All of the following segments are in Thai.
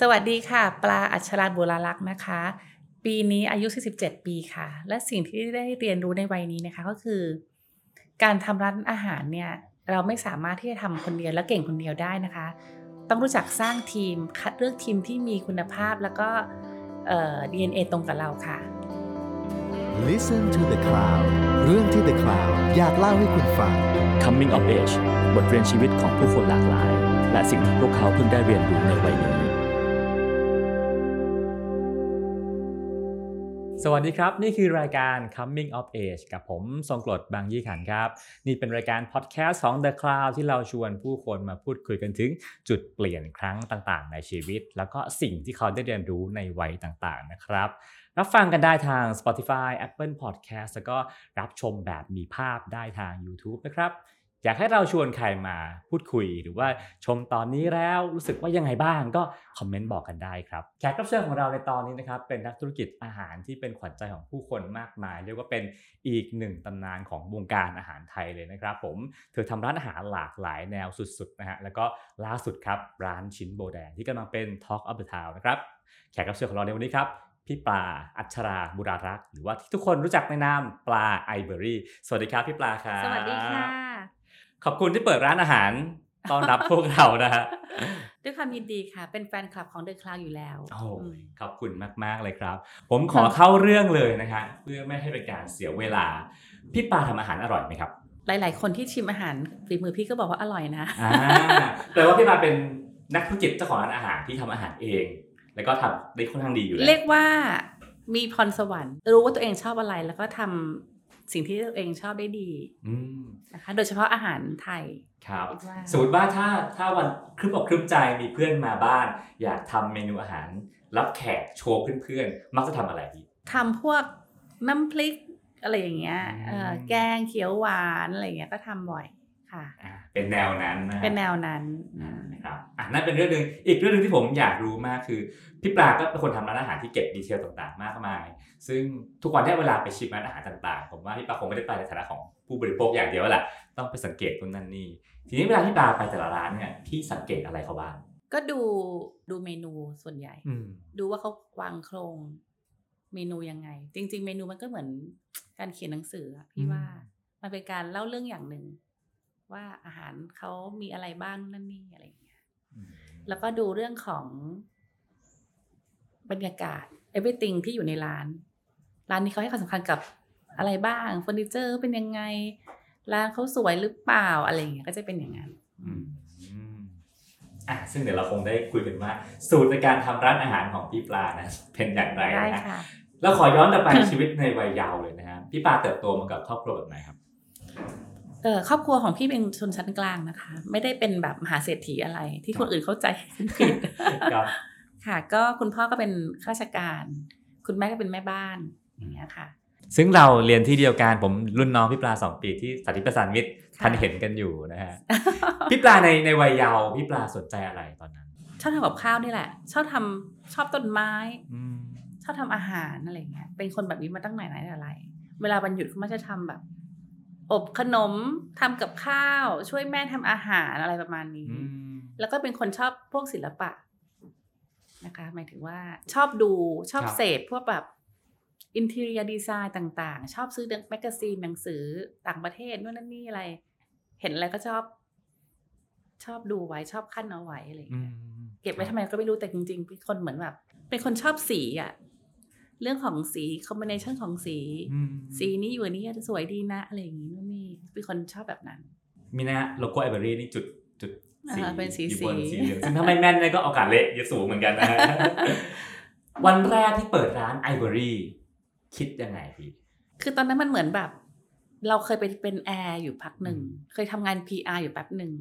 สวัสดีค่ะ ปลาอัชราบุราลักษ์นะคะ ปีนี้อายุ 47 ปีค่ะ และสิ่งที่ได้เรียนรู้ในวัยนี้นะคะก็คือ การทำร้านอาหารเนี่ยเราไม่สามารถที่จะทำคนเดียวและเก่งคนเดียวได้นะคะ ต้องรู้จักสร้างทีมคัดเลือกทีมที่มีคุณภาพแล้วก็เอ่อ DNA ตรงกับเราค่ะ Listen to the Cloud เรื่องที่ The Cloud อยากเล่าให้คุณฟัง Coming of Age บทเรียนชีวิตของผู้คนหลากหลาย และสิ่งที่พวกเขาเพิ่งได้เรียนรู้ในวัยนี้ สวัสดีครับ นี่คือรายการ Coming of Age กับผมทรงกรดบางยี่ขันครับ นี่เป็นรายการพอดแคสต์ของ The Cloud ที่เราชวนผู้คนมาพูดคุยกันถึงจุดเปลี่ยนครั้งต่างๆ ในชีวิต แล้วก็สิ่งที่เขาได้เรียนรู้ในวัยต่างๆนะครับรับฟังกันได้ทาง Spotify Apple Podcast แล้วก็รับชมแบบมีภาพได้ทาง YouTube นะครับ อยากให้เราชวนใครมาพูดคุยหรือว่าชมตอนนี้แล้วรู้สึกว่ายังไงบ้างก็คอมเมนต์บอกกันได้ครับแขกรับเชิญของเราในตอนนี้นะครับเป็นนักธุรกิจอาหารที่เป็นขวัญใจของผู้คนมากมาย เรียกว่าเป็นอีกหนึ่งตำนานของวงการอาหารไทยเลยนะครับ ผมเธอทำร้านอาหารหลากหลายแนวสุดๆนะฮะแล้วก็ล่าสุดครับร้านชิ้นโบแดงที่กำลังเป็น Talk of the Town นะครับแขกรับเชิญของเราในวันนี้ครับพี่ปลาอัชราบุรารักษ์หรือว่าที่ทุกคนรู้จักในนามปลาไอเบอรี่สวัสดีครับพี่ปลาครับสวัสดีค่ะ ขอบคุณที่เปิดร้านอาหารต้อนรับพวกเรานะฮะด้วยความยินดีค่ะ เป็นแฟนคลับของ The Cloud อยู่แล้วโอ้อืมขอบคุณมากๆเลยครับ ผมขอเข้าเรื่องเลยนะฮะเพื่อไม่ให้เป็นการเสียเวลา พี่ปาทำอาหารอร่อยไหมครับ หลาย ๆ คนที่ชิมอาหารฝีมือพี่ก็บอกว่าอร่อยนะอ่าแปลว่าพี่ปาเป็นนักธุรกิจเจ้าของร้านอาหารที่ทำอาหารเอง แล้วก็ทำได้ค่อนข้างดีอยู่แล้วเรียกว่ามีพรสวรรค์ รู้ว่าตัวเองชอบอะไรแล้วก็ทำ สิ่งที่ตัวเองชอบได้ดีอืมนะคะโดยเฉพาะอาหารไทยครับคิดว่าสมมติว่าถ้าถ้าวันครึ้มอกครึ้มใจมีเพื่อนมาบ้าน อยากทำเมนูอาหาร รับแขกโชว์เพื่อนๆมักจะทำอะไรพี่ทำพวกน้ำพริกอะไรอย่างเงี้ยเอ่ออืมแกงเขียวหวานอะไรอย่างเงี้ยก็ทำบ่อย ค่ะอ่าเป็นแนวนั้นนะฮะเป็นแนวนั้นอ่านะครับอะนั่นเป็นเรื่องหนึ่งอีกเรื่องหนึ่งที่ผมอยากรู้มากคือพี่ปลาก็เป็นคนทำร้านอาหารที่เก็บดีเทลต่างๆ มากมาย ซึ่งทุกวันเนี้เวลาไปชิมร้านอาหารต่างๆ ผมว่าพี่ปลาคงไม่ได้ไปในฐานะของผู้บริโภคอย่างเดียวแหละต้องไปสังเกตตรงนั้นนี่ทีนี้เวลาพี่ปลาไปแต่ละร้านเนี่ยพี่สังเกตอะไรเขาบ้างก็ดูดูเมนูส่วนใหญ่อืมดูว่าเขาวางโครงเมนูยังไง จริง ๆ เมนูมันก็เหมือนการเขียนหนังสืออะพี่ว่า มันเป็นการเล่าเรื่องอย่างหนึ่ง ว่าอาหารเขามีอะไรบ้างนั่นนี่อะไรอย่างเงี้ยแล้วก็ดูเรื่องของบรรยากาศ everything ที่อยู่ในร้าน ร้านนี้เขาให้ความสำคัญกับอะไรบ้างเฟอร์นิเจอร์เป็นยังไง ร้านเขาสวยหรือเปล่าอะไรอย่างเงี้ยก็จะเป็นอย่างนั้นอืมอะซึ่งเดี๋ยวเราคงได้คุยกันว่า สูตรในการทำร้านอาหารของพี่ปลานะเป็นอย่างไรได้นะฮะค่ะแล้วขอย้อนกลับไปชีวิตในวัยเยาว์เลยนะฮะพี่ปลาเติบโตมากับครอบครัวแบบไหนครับเออ ครอบครัวของพี่เป็นชนชั้นกลางนะคะ ไม่ได้เป็นแบบมหาเศรษฐีอะไร ที่คนอื่นเข้าใจผิดครับค่ะก็คุณพ่อก็เป็นข้าราชการ คุณแม่ก็เป็นแม่บ้านอย่างเงี้ยค่ะ ซึ่งเราเรียนที่เดียวกันผมรุ่นน้องพี่ปลาสองปีที่สาธิตประสานมิตรค่ะทันเห็นกันอยู่นะฮะพี่ปลาในในวัยเยาว์พี่ปลาสนใจอะไรตอนนั้น ชอบทำกับข้าวนี่แหละ ชอบทำชอบต้นไม้อืมชอบทำอาหารอะไรเงี้ยเป็นคนแบบนี้มาตั้งไหนไหนแต่ไร เวลาวันหยุดเขามักจะทำแบบ อบขนมทำกับข้าว ช่วยแม่ทำอาหารอะไรประมาณนี้อืมแล้วก็เป็นคนชอบพวกศิลปะนะคะ หมายถึงว่าชอบดูชอบเสพพวกแบบอินเท i รียดีไซน์ต่างๆ ชอบซื้อ magazine หนังสือต่างประเทศนู่นนั่นนี่อะไร เห็นอะไรก็ชอบ ชอบดูไว้ชอบขั้นเอาไว้อะไรอย่างอืเงี้ยมเก็บไว้ทำไมก็ไม่รู้แต่จริงๆเป็นคนเหมือนแบบ เป็นคนชอบสีอะ เรื่องของสีคอมบิเนชันของสีอืมสีนี้อยู่อันนี้จะสวยดีนะอะไรอย่างงี้นู่นนี่เป็นคนชอบแบบนั้น มีนะฮะโลโก้ไอเบอรี่นี่จุดจุดสีอ่าเป็นสีอยู่บนสีสีเหลืองซึ่งถ้าไม่แม่นเนี่ยก็โอกาสเละเยอะสูงเหมือนกันนะฮะวันแรกที่เปิดร้านไอเบอรี่คิดยังไงพี่ คือตอนนั้นมันเหมือนแบบ เราเคยไปเป็นแอร์อยู่พักหนึ่งอืมเคยทำงาน PR อยู่แป๊บหนึ่ง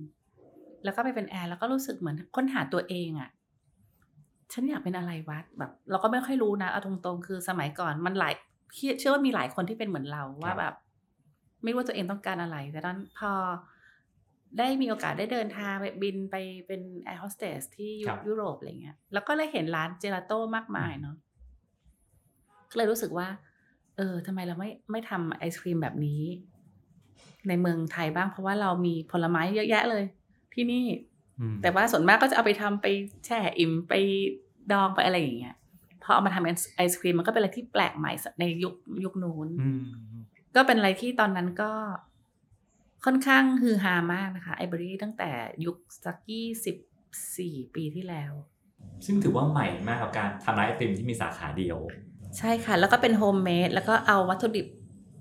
แล้วก็ไปเป็นแอร์แล้วก็รู้สึกเหมือนค้นหาตัวเองอะ ฉันอยากเป็นอะไรวะแบบ เราก็ไม่ค่อยรู้นะเอาตรงๆคือสมัยก่อนมันหลายเชื่อว่ามีหลายคนที่เป็นเหมือนเราว่าแบบ ไม่รู้ว่าตัวเองต้องการอะไร แต่ตอนพอได้มีโอกาสได้เดินทางไปบินไปเป็นแอร์โฮสเตสที่ยุครับยุโรปอะไรเงี้ย แล้วก็เลยเห็นร้านเจลาโต้มากมายเนาะก็เลยรู้สึกว่า เออทำไมเราไม่ไม่ทำไอศครีมแบบนี้ ในเมืองไทยบ้าง เพราะว่าเรามีผลไม้เยอะแยะเลย ที่นี่อืมแต่ว่าส่วนมากก็จะเอาไปทำไปแช่อิ่มไป ดองไปอะไรอย่างเงี้ยพอเอามาทำเป็นไอศครีมมันก็เป็นอะไรที่แปลกใหม่ในยุคยุคนู้นอืมก็เป็นอะไรที่ตอนนั้นก็ค่อนข้างฮือฮามากนะคะไอเบอรี่ตั้งแต่ยุคสักยี่สิบสี่ปีที่แล้ว ซึ่งถือว่าใหม่มากกับการทำร้านไอติมที่มีสาขาเดียว ใช่ค่ะ แล้วก็เป็นโฮมเมดแล้วก็เอาวัตถุดิบ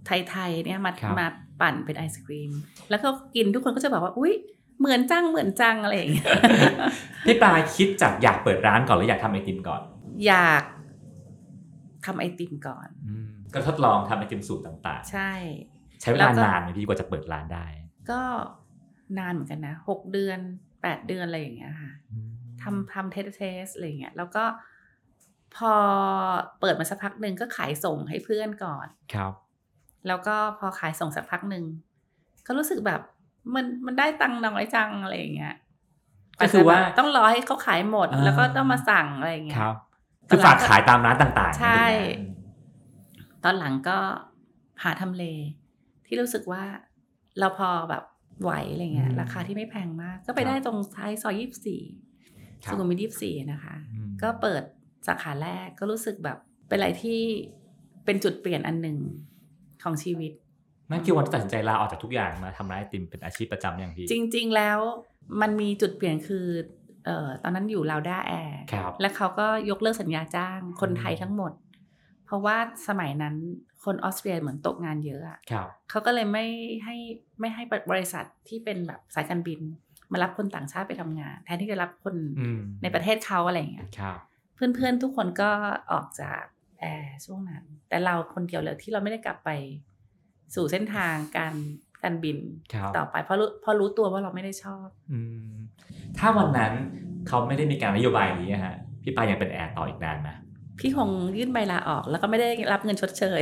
ไทยๆเนี่ยมาครับมาปั่นเป็นไอศครีม แล้วก็กินทุกคนก็จะบอกว่า อุ๊ย เหมือนจังเหมือนจังอะไรอย่างเงี้ยพี่ปลาคิดจากอยากเปิดร้านก่อนหรืออยากทำไอติมก่อน อยากทำไอติมก่อนก็ทดลองทำไอติมสูตรต่างใช่ๆใช้เวแล้ลาวก็นานไหมพี่กว่าจะเปิดร้านได้ ก็นานเหมือนกันนะหกเดือนแปดเดือนอะไรอย่างเงี้ยค่ะทำทำเทสเทสอะไรอย่างเงี้ยแล้วก็พอเปิดมาสักพักหนึ่งก็ขายส่งให้เพื่อนก่อน ครับ แล้วก็พอขายส่งสักพักหนึ่งก็รู้สึกแบบ มันมันได้ตังค์น้อยจังอะไรอย่างเงี้ยก็คือว่าจจะแบบต้องรอให้เขาขายหมดอ่าแล้วก็ต้องมาสั่งอะไรอย่างเงี้ยครับคือฝากขายตามร้านต่างๆ ใช่ถูกไหมตอนหลังก็หาทำเล ที่รู้สึกว่าเราพอแบบไหวอะไรเงี้ย ราคาที่ไม่แพงมาก ก็ไปได้ตรงท้ายซอยยี่สิบสี่ครัสุบขุมวิทยี่สิบสี่นะคะอืมก็เปิดสาขาแรกก็รู้สึกแบบเป็นอะไรที่เป็นจุดเปลี่ยนอันหนึ่งของชีวิต นั่นคือวันที่ตัดสินใจลาออกจากทุกอย่างมาทำร้านไอติมเป็นอาชีพประจำอย่างพี่จริง ๆ แล้วมันมีจุดเปลี่ยนคือเอ่อตอนนั้นอยู่ลาวด้าแอร์ครับ และเขาก็ยกเลิกสัญญาจ้างคนไทยทั้งหมด เพราะว่าสมัยนั้นคนออสเตรียเหมือนตกงานเยอะอะครับ เขาก็เลยไม่ให้ไม่ให้บริษัทที่เป็นแบบสายการบิน มารับคนต่างชาติไปทำงาน แทนที่จะรับคนอืมในประเทศเขาอะไรอย่างเงี้ย ครับ เพื่อนๆ ทุกคนก็ออกจากแอร์ช่วงนั้น แต่เราคนเดียวเลยที่เราไม่ได้กลับไป สู่เส้นทางการการบินครับต่อไปเพราะรู้เพราะรู้ตัวว่าเราไม่ได้ชอบอืมถ้าวันนั้นเขาไม่ได้มีการนโยบายนี้อะฮะพี่ปายังเป็นแอร์ต่ออีกนานไหมพี่คงยื่นใบลาออกแล้วก็ไม่ได้รับเงินชดเชย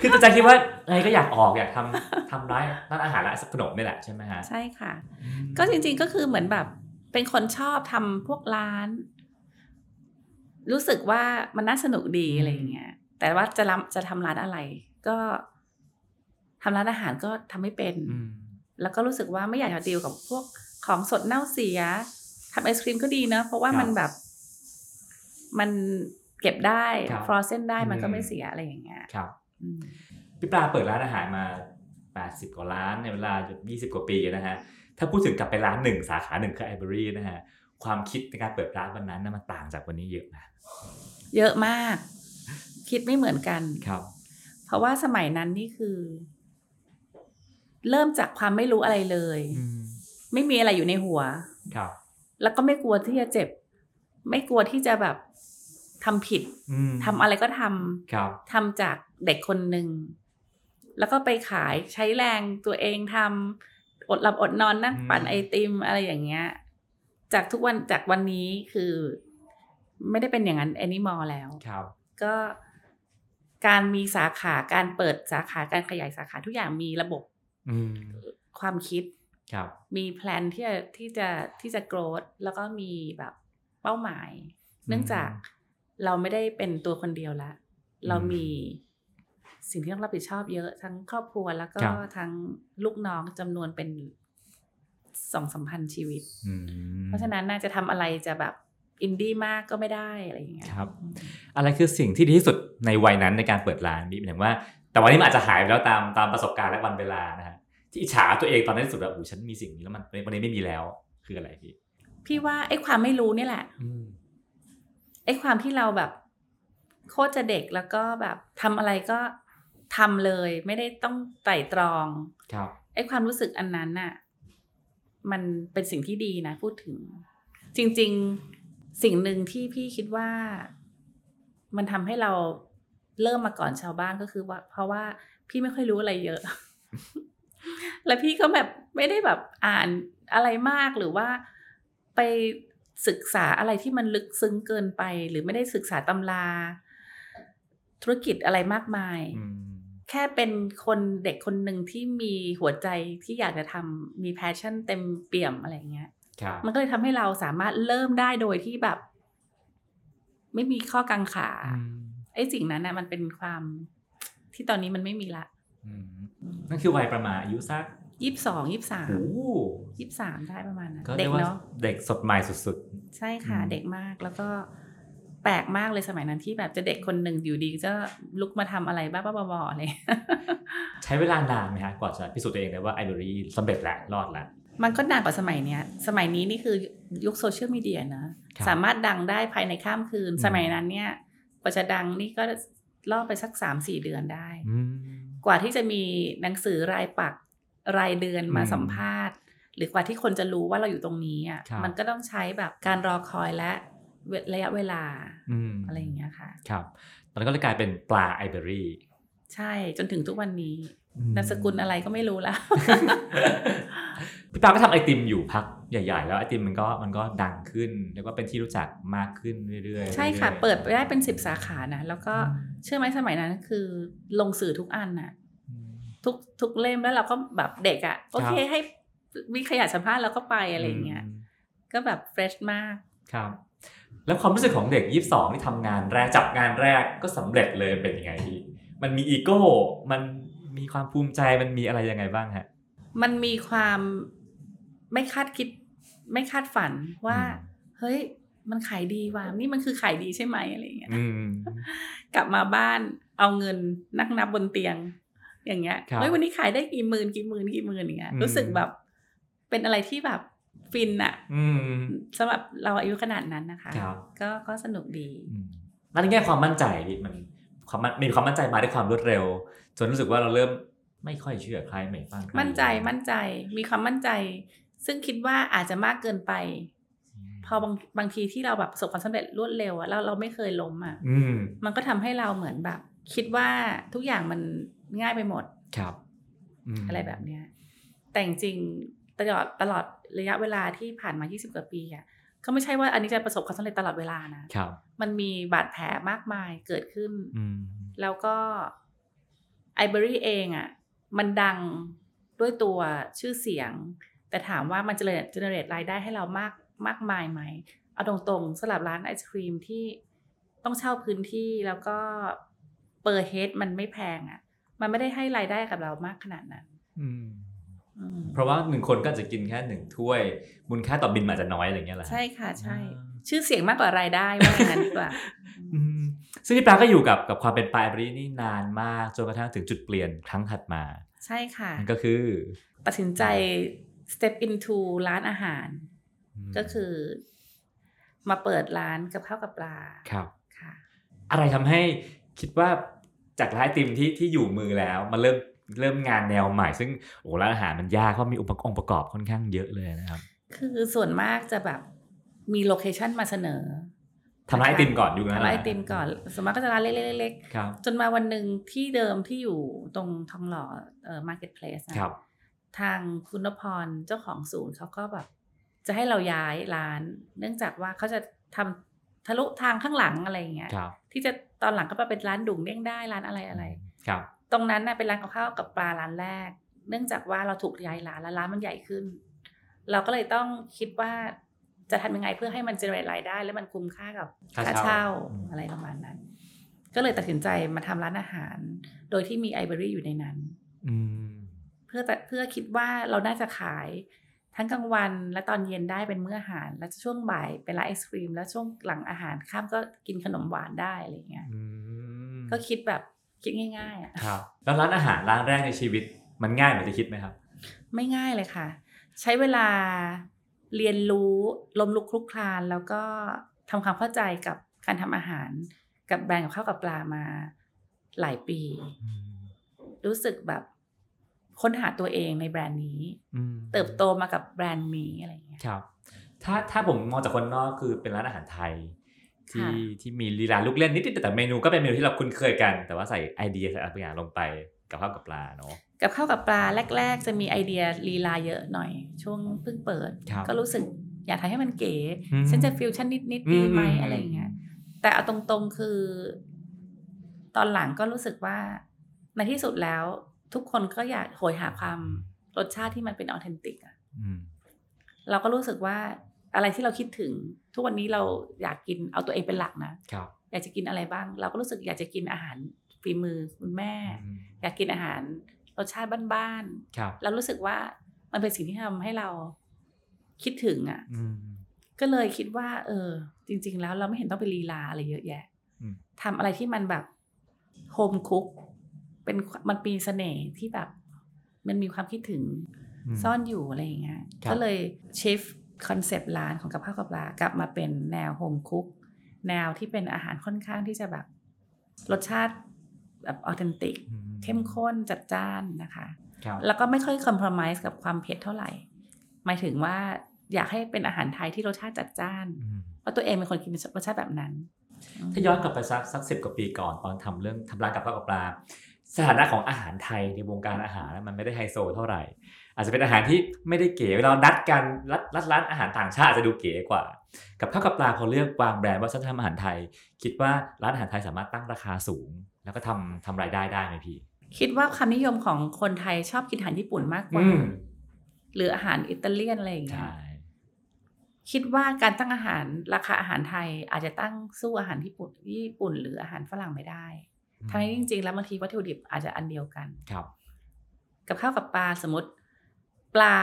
คือแต่ใจคิดว่าไงก็อยากออกอยากทำทำร้านร้านอาหารร้านขนมนี่แหละใช่ไหมฮะ ใช่ค่ะ ก็จริงๆก็คือเหมือนแบบเป็นคนชอบทำพวกร้าน รู้สึกว่ามันน่าสนุกดีอะไรอย่างเงี้ย แต่ว่าจะรับจะทำร้านอะไร ก็ทำร้านอาหารก็ทำไม่เป็นอืมแล้วก็รู้สึกว่าไม่อยากจะดีลกับพวกของสดเน่าเสียทำไอศครีมก็ดีเนอะเพราะว่าครับมันแบบ มันเก็บได้ครับฟรอเซนได้มันก็อืมไม่เสียอะไรอย่างเงี้ยครับอืมพี่ปลาเปิดร้านอาหารมา 80 กว่าร้านในเวลา 20 กว่าปีนะฮะ ถ้าพูดถึงกลับไปร้านหนึ่งสาขาหนึ่งคือไอเบอรี่นะฮะ ความคิดในการเปิดร้านวันนั้นนะมันต่างจากวันนี้เยอะนะ เยอะมาก คิดไม่เหมือนกัน ครับ เพราะว่าสมัยนั้นนี่คือ เริ่มจากความไม่รู้อะไรเลยอืมไม่มีอะไรอยู่ในหัว ครับ แล้วก็ไม่กลัวที่จะเจ็บ ไม่กลัวที่จะแบบทำผิดอืมทำอะไรก็ทำครับทำจากเด็กคนหนึ่ง แล้วก็ไปขายใช้แรงตัวเองทำอดหลับอดนอนนั่งอืมปั่นไอติมอะไรอย่างเงี้ย จากทุกวันจากวันนี้คือ ไม่ได้เป็นอย่างนั้น anymore แล้ว ครับ ก็ การมีสาขาการเปิดสาขาการขยายสาขาทุกอย่างมีระบบอืมความคิดครับมีแพลนที่จะที่จะที่จะ growth แล้วก็มีแบบเป้าหมาย เนื่องจากเราไม่ได้เป็นตัวคนเดียวละ เรามีสิ่งที่ต้องรับผิดชอบเยอะทั้งครอบครัวแล้วก็ครับทั้งลูกน้องจำนวนเป็นสองสามพันชีวิตอืมเพราะฉะนั้นน่าจะทำอะไรจะแบบ อินดี้มากก็ไม่ได้อะไรอย่างเงี้ยครับอะไรคือสิ่งที่ดีที่สุดในวัยนั้นในการเปิดร้านพี่หมายถึงว่า แต่วันนี้มันอาจจะหายไปแล้วตามตามประสบการณ์และวันเวลานะฮะที่อิจฉาตัวเองตอนนั้นที่สุดว่าโอ้ฉันมีสิ่งนี้แล้วมันวันนี้ไม่มีแล้ว คืออะไรพี่พี่ว่าไอ้ความไม่รู้เนี่ยแหละอืมไอ้ความที่เราแบบ โคตรจะเด็กแล้วก็แบบทำอะไรก็ทำเลย ไม่ได้ต้องไตร่ตรองครับไอ้ความรู้สึกอันนั้นน่ะ มันเป็นสิ่งที่ดีนะพูดถึง จริง ๆ สิ่งหนึ่งที่พี่คิดว่ามันทำให้เราเริ่มมาก่อนชาวบ้านก็คือว่า เพราะว่าพี่ไม่ค่อยรู้อะไรเยอะ แล้วพี่ก็แบบไม่ได้แบบอ่านอะไรมากหรือว่าไปศึกษาอะไรที่มันลึกซึ้งเกินไป หรือไม่ได้ศึกษาตำรา ธุรกิจอะไรมากมายอืมแค่เป็นคนเด็กคนหนึ่งที่มีหัวใจที่อยากจะทำมี passion เต็มเปี่ยมอะไรอย่างเงี้ยครับ มันก็เลยทำให้เราสามารถเริ่มได้โดยที่แบบ ไม่มีข้อกังขาอืมไอ้สิ่งนั้นนะมันเป็นความที่ตอนนี้มันไม่มีละอืมนั่นคือวัยประมาณอายุสักยี่สิบสองยี่สิบสามโอ้โหยี่สิบสามได้ประมาณนั้นก็เด็เรียกกว่าเนาะเด็กสดใหม่สุดใช่ค่ะอืมเด็กมากแล้วก็แปลกมากเลยสมัยนั้นที่แบบจะเด็กคนหนึ่งอยู่ดีจะลุกมาทำอะไรบ้าๆบอๆอะไรๆใช้เวลานานไหมฮะกว่าจะพิสูจน์ตัวเองได้ว่าไอเบอรี่สำเร็จแล้วรอดแล้ว มันก็นานกว่าสมัยเนี้ย สมัยนี้นี่คือยุคโซเชียลมีเดียนะครับสามารถดังได้ภายในข้ามคืนอืมสมัยนั้นเนี่ยกว่าจะดังนี่ก็ล่อไปสักสามสี่เดือนได้อืมกว่าที่จะมีหนังสือรายปักรายเดือนมาอืมสัมภาษณ์ หรือกว่าที่คนจะรู้ว่าเราอยู่ตรงนี้อะครับมันก็ต้องใช้แบบการรอคอยและเวระยะเวลาอืมอะไรอย่างเงี้ยค่ะ ครับ ตอนนั้นก็เลยกลายเป็นปลาไอเบอรี่ ใช่ จนถึงทุกวันนี้อืมนามสกุลอะไรก็ไม่รู้แล้ว พี่ปาก็ทำไอติมอยู่พักใหญ่ๆ แล้วไอติมมันก็มันก็ดังขึ้น แล้วก็เป็นที่รู้จักมากขึ้นเรื่อยๆ ใช่ค่ะรื่อยๆเปิดไปได้เป็นสิบสาขานะ แล้วก็อืมเชื่อไหมสมัยนั้นคือลงสื่อทุกอันน่ะอืมทุกทุกเล่มแล้วเราก็แบบเด็กอะ่ะ โอเคครับให้มีขยะสัมภาษณ์เราก็ไปอะไรอย่างเงี้ยมก็แบบเฟรชมากครับ แล้วความรู้สึกของเด็กยี่สิบสองที่ทำงานแรกจับงานแรกก็สำเร็จเลยเป็นยังไงพี่มันมีอีโก้มันมีความภูมิใจมันมีอะไรยังไงบ้างฮะมันมีความ ไม่คาดคิด ไม่คาดฝันว่าอืมเฮ้ย มันขายดีว่ะนี่มันคือขายดีใช่ไหมอะไรอย่างเงี้ยอืมกลับมาบ้านเอาเงินนั่งนับบนเตียง อย่างเงี้ยครับเฮ้ยวันนี้ขายได้กี่หมื่นกี่หมื่นกี่หมื่นอย่างเงี้ยอืมรู้สึกแบบเป็นอะไรที่แบบฟินอะอืมสำหรับเราอายุขนาดนั้นนะคะครับก็ก็สนุกดีอืมแล้วในแง่ความมั่นใจพี่มันความมั่นมีความมั่นใจมาด้วยความรวดเร็ว จนรู้สึกว่าเราเริ่มไม่ค่อยเชื่อใครไม่ฟังใครมั่นใจมั่นใจมีความมั่นใจ ซึ่งคิดว่าอาจจะมากเกินไป พอบางบางทีที่เราแบบประสบความสำเร็จรวดเร็วอะแล้วเราไม่เคยล้มอะอืมมันก็ทำให้เราเหมือนแบบ คิดว่าทุกอย่างมันง่ายไปหมดครับมอะไรแบบเนี้ย แต่จริงๆตลอดตลอดระยะเวลาที่ผ่านมา 20 กว่าปีอะก็ไม่ใช่ว่าอันนี้จะประสบความสำเร็จตลอดเวลานะครับ มันมีบาดแผลมากมายเกิดขึ้นอืมแล้วก็ไอเบอรี่เองอะ่ะ มันดังด้วยตัวชื่อเสียง แต่ถามว่ามันจะเจเนเรตรายได้ให้เรามากมากมายไหม เอาตรงๆสำหรับร้านไอศครีมที่ต้องเช่าพื้นที่แล้วก็เปอร์เฮดมันไม่แพงอะ่ะ มันไม่ได้ให้รายได้กับเรามากขนาดนั้นอืมอืมเพราะว่าหนึ่งคนก็อาจจะกินแค่หนึ่งถ้วย มูลค่าต่อบินมันอาจจะน้อยอะไรเงี้ยแหละใช่ค่ะใช่อ่าชื่อเสียงมากกว่ารายได้ว่าอย่างนั้นดีกว่าอืมซึ่งพี่ปลาก็อยู่กับกับความเป็นปลายบรีนี่นานมากจนกระทั่งถึงจุดเปลี่ยนครั้งถัดมา ใช่ค่ะนั่นก็คือ ตัดสินใจ step into ร้านอาหารมก็คือ มาเปิดร้านกับข้าวกับปลาครับค่ะ อะไรทำให้คิดว่าจากร้านไอติมที่ที่อยู่มือแล้วมาเริ่มเริ่มงานแนวใหม่ ซึ่งโอ้ร้านอาหารมันยากเพราะมีองค์ประองค์ประกอบค่อนข้างเยอะเลยนะครับ คือส่วนมากจะแบบมีโลเคชันมาเสนอทำร้านไอติมก่อนอยู่นั้นทำร้านไอติมก่อนส่วนมากก็จะร้านเล็กครับๆจนมาวันหนึ่งที่เดิมที่อยู่ตรงทองหล่อเอ่อ Market Place ครับ ทางคุณนพรเจ้าของศูนย์เขาก็แบบ จะให้เราย้ายร้าน เนื่องจากว่าเขาจะทำทะลุทางข้างหลังอะไรอย่างเงี้ยครับที่จะตอนหลังก็มาเป็นร้านดุ่งเด้งได้ร้านอะไรอะไรครับ ตรงนั้นน่ะเป็นร้านกับข้าวกับปลาร้านแรก เนื่องจากว่าเราถูกย้ายร้านแล้วร้านมันใหญ่ขึ้น เราก็เลยต้องคิดว่าจะทำยังไงเพื่อให้มันเจเนเรตรายได้ และมันคุ้มค่ากับค่าค่าเช่าเช่าอืมอะไรประมาณนั้น ก็เลยตัดสินใจมาทำร้านอาหาร โดยที่มีไอเบอรี่อยู่ในนั้น อืม เพื่อแต่เพื่อคิดว่าเราน่าจะขายทั้งกลางวันและตอนเย็นได้เป็นมื้ออาหาร และช่วงบ่ายเป็นร้านไอศครีม แล้วช่วงหลังอาหารข้ามก็กินขนมหวานได้อะไรอย่างเงี้ยอืมก็คิดแบบคิดง่ายๆอะครับแล้วร้านอาหารร้านแรกในชีวิตมันง่ายเหมือนที่คิดไหมครับ ไม่ง่ายเลยค่ะ ใช้เวลาเรียนรู้ลมลุกคลุกคลาน แล้วก็ทำความเข้าใจกับการทำอาหาร กับแบรนด์กับข้าวกับปลามาหลายปี รู้สึกแบบ ค้นหาตัวเองในแบรนด์นี้อืมเติบโตมากับแบรนด์นี้อะไรอย่างเงี้ยครับ ถ้าถ้าผมมองจากคนนอกคือเป็นร้านอาหารไทย ที่ค่ะที่มีลีลาลูกเล่นนิดๆแต่เมนูก็เป็นเมนูที่เราคุ้นเคยกัน แต่ว่าใส่ไอเดียใส่อะไรบางอย่างลงไปกับข้าวกับปลาเนาะกับข้าวกับปลาแรก ๆ จะมีไอเดียลีลาเยอะหน่อย ช่วงเพิ่งเปิดครับก็รู้สึกอยากทำให้มันเก๋อืมฉันจะฟิวชั่นนิดๆดีไหมอืมอะไรอย่างเงี้ยแต่เอาตรงๆคือ ตอนหลังก็รู้สึกว่าในที่สุดแล้ว ทุกคนก็อยากโหยหาความรสชาติที่มันเป็นออเทนติกอะอืมเราก็รู้สึกว่าอะไรที่เราคิดถึง ทุกวันนี้เราอยากกินเอาตัวเองเป็นหลักนะครับอยากจะกินอะไรบ้าง เราก็รู้สึกอยากจะกินอาหารฝีมือคุณแม่อืมอยากกินอาหารรสชาติบ้านครับๆแล้วรู้สึกว่ามันเป็นสิ่งที่ทำให้เราคิดถึงอะอืมก็เลยคิดว่า เออ จริง ๆ แล้วเราไม่เห็นต้องไปลีลาอะไรเยอะแยะอืมทำอะไรที่มันแบบโฮมคุก เป็นมันมีเสน่ห์ที่แบบ มันมีความคิดถึงมซ่อนอยู่อะไรอย่างเงี้ยครับก็เลยชิฟคอนเซปต์ร้านของกับข้าวกับปลากลับมาเป็นแนวโฮมคุกแนวที่เป็นอาหารค่อนข้างที่จะแบบ รสชาติแบบออเทนติกอืเข้มข้นจัดจ้านนะคะครับแล้วก็ไม่ค่อยคอมเพลมไ s e กับความเผ็ดเท่าไหร่ หมายถึงว่าอยากให้เป็นอาหารไทยที่รสชาติจัดจ้านอืมเพราะตัวเองเป็นคนกินรสชาติแบบนั้น ถ้าย้อนกลับไปสักสักสิบกว่าปีก่อนตอนทำเรื่องทำร้านกับข้าวกับปลา สถานะของอาหารไทยในวงการอาหารมันไม่ได้ไฮโซเท่าไหร่ อาจจะเป็นอาหารที่ไม่ได้เก๋เวลานัดกันรัดรัดร้านอาหารต่างชาติอาจจะดูเก๋กว่า กับข้าวกับปลาพอเลือกวางแบรนด์ว่าฉันทำอาหารไทย คิดว่าร้านอาหารไทยสามารถตั้งราคาสูง แล้วก็ทำทำรายได้ได้ไหมพี่คิดว่าความนิยมของคนไทยชอบกินอาหารญี่ปุ่นมากกว่าอืมหรืออาหารอิตาเลียนอะไรอย่างเงี้ใช่ยคิดว่าการตั้งอาหารราคาอาหารไทยอาจจะตั้งสู้อาหารญี่ปุ่นญี่ปุ่น หรืออาหารฝรั่งไม่ได้ ทั้งนี้จริงๆ แล้วบางทีวัตถุดิบอาจจะอันเดียวกันครับ กับข้าวกับปลาสมมติปลา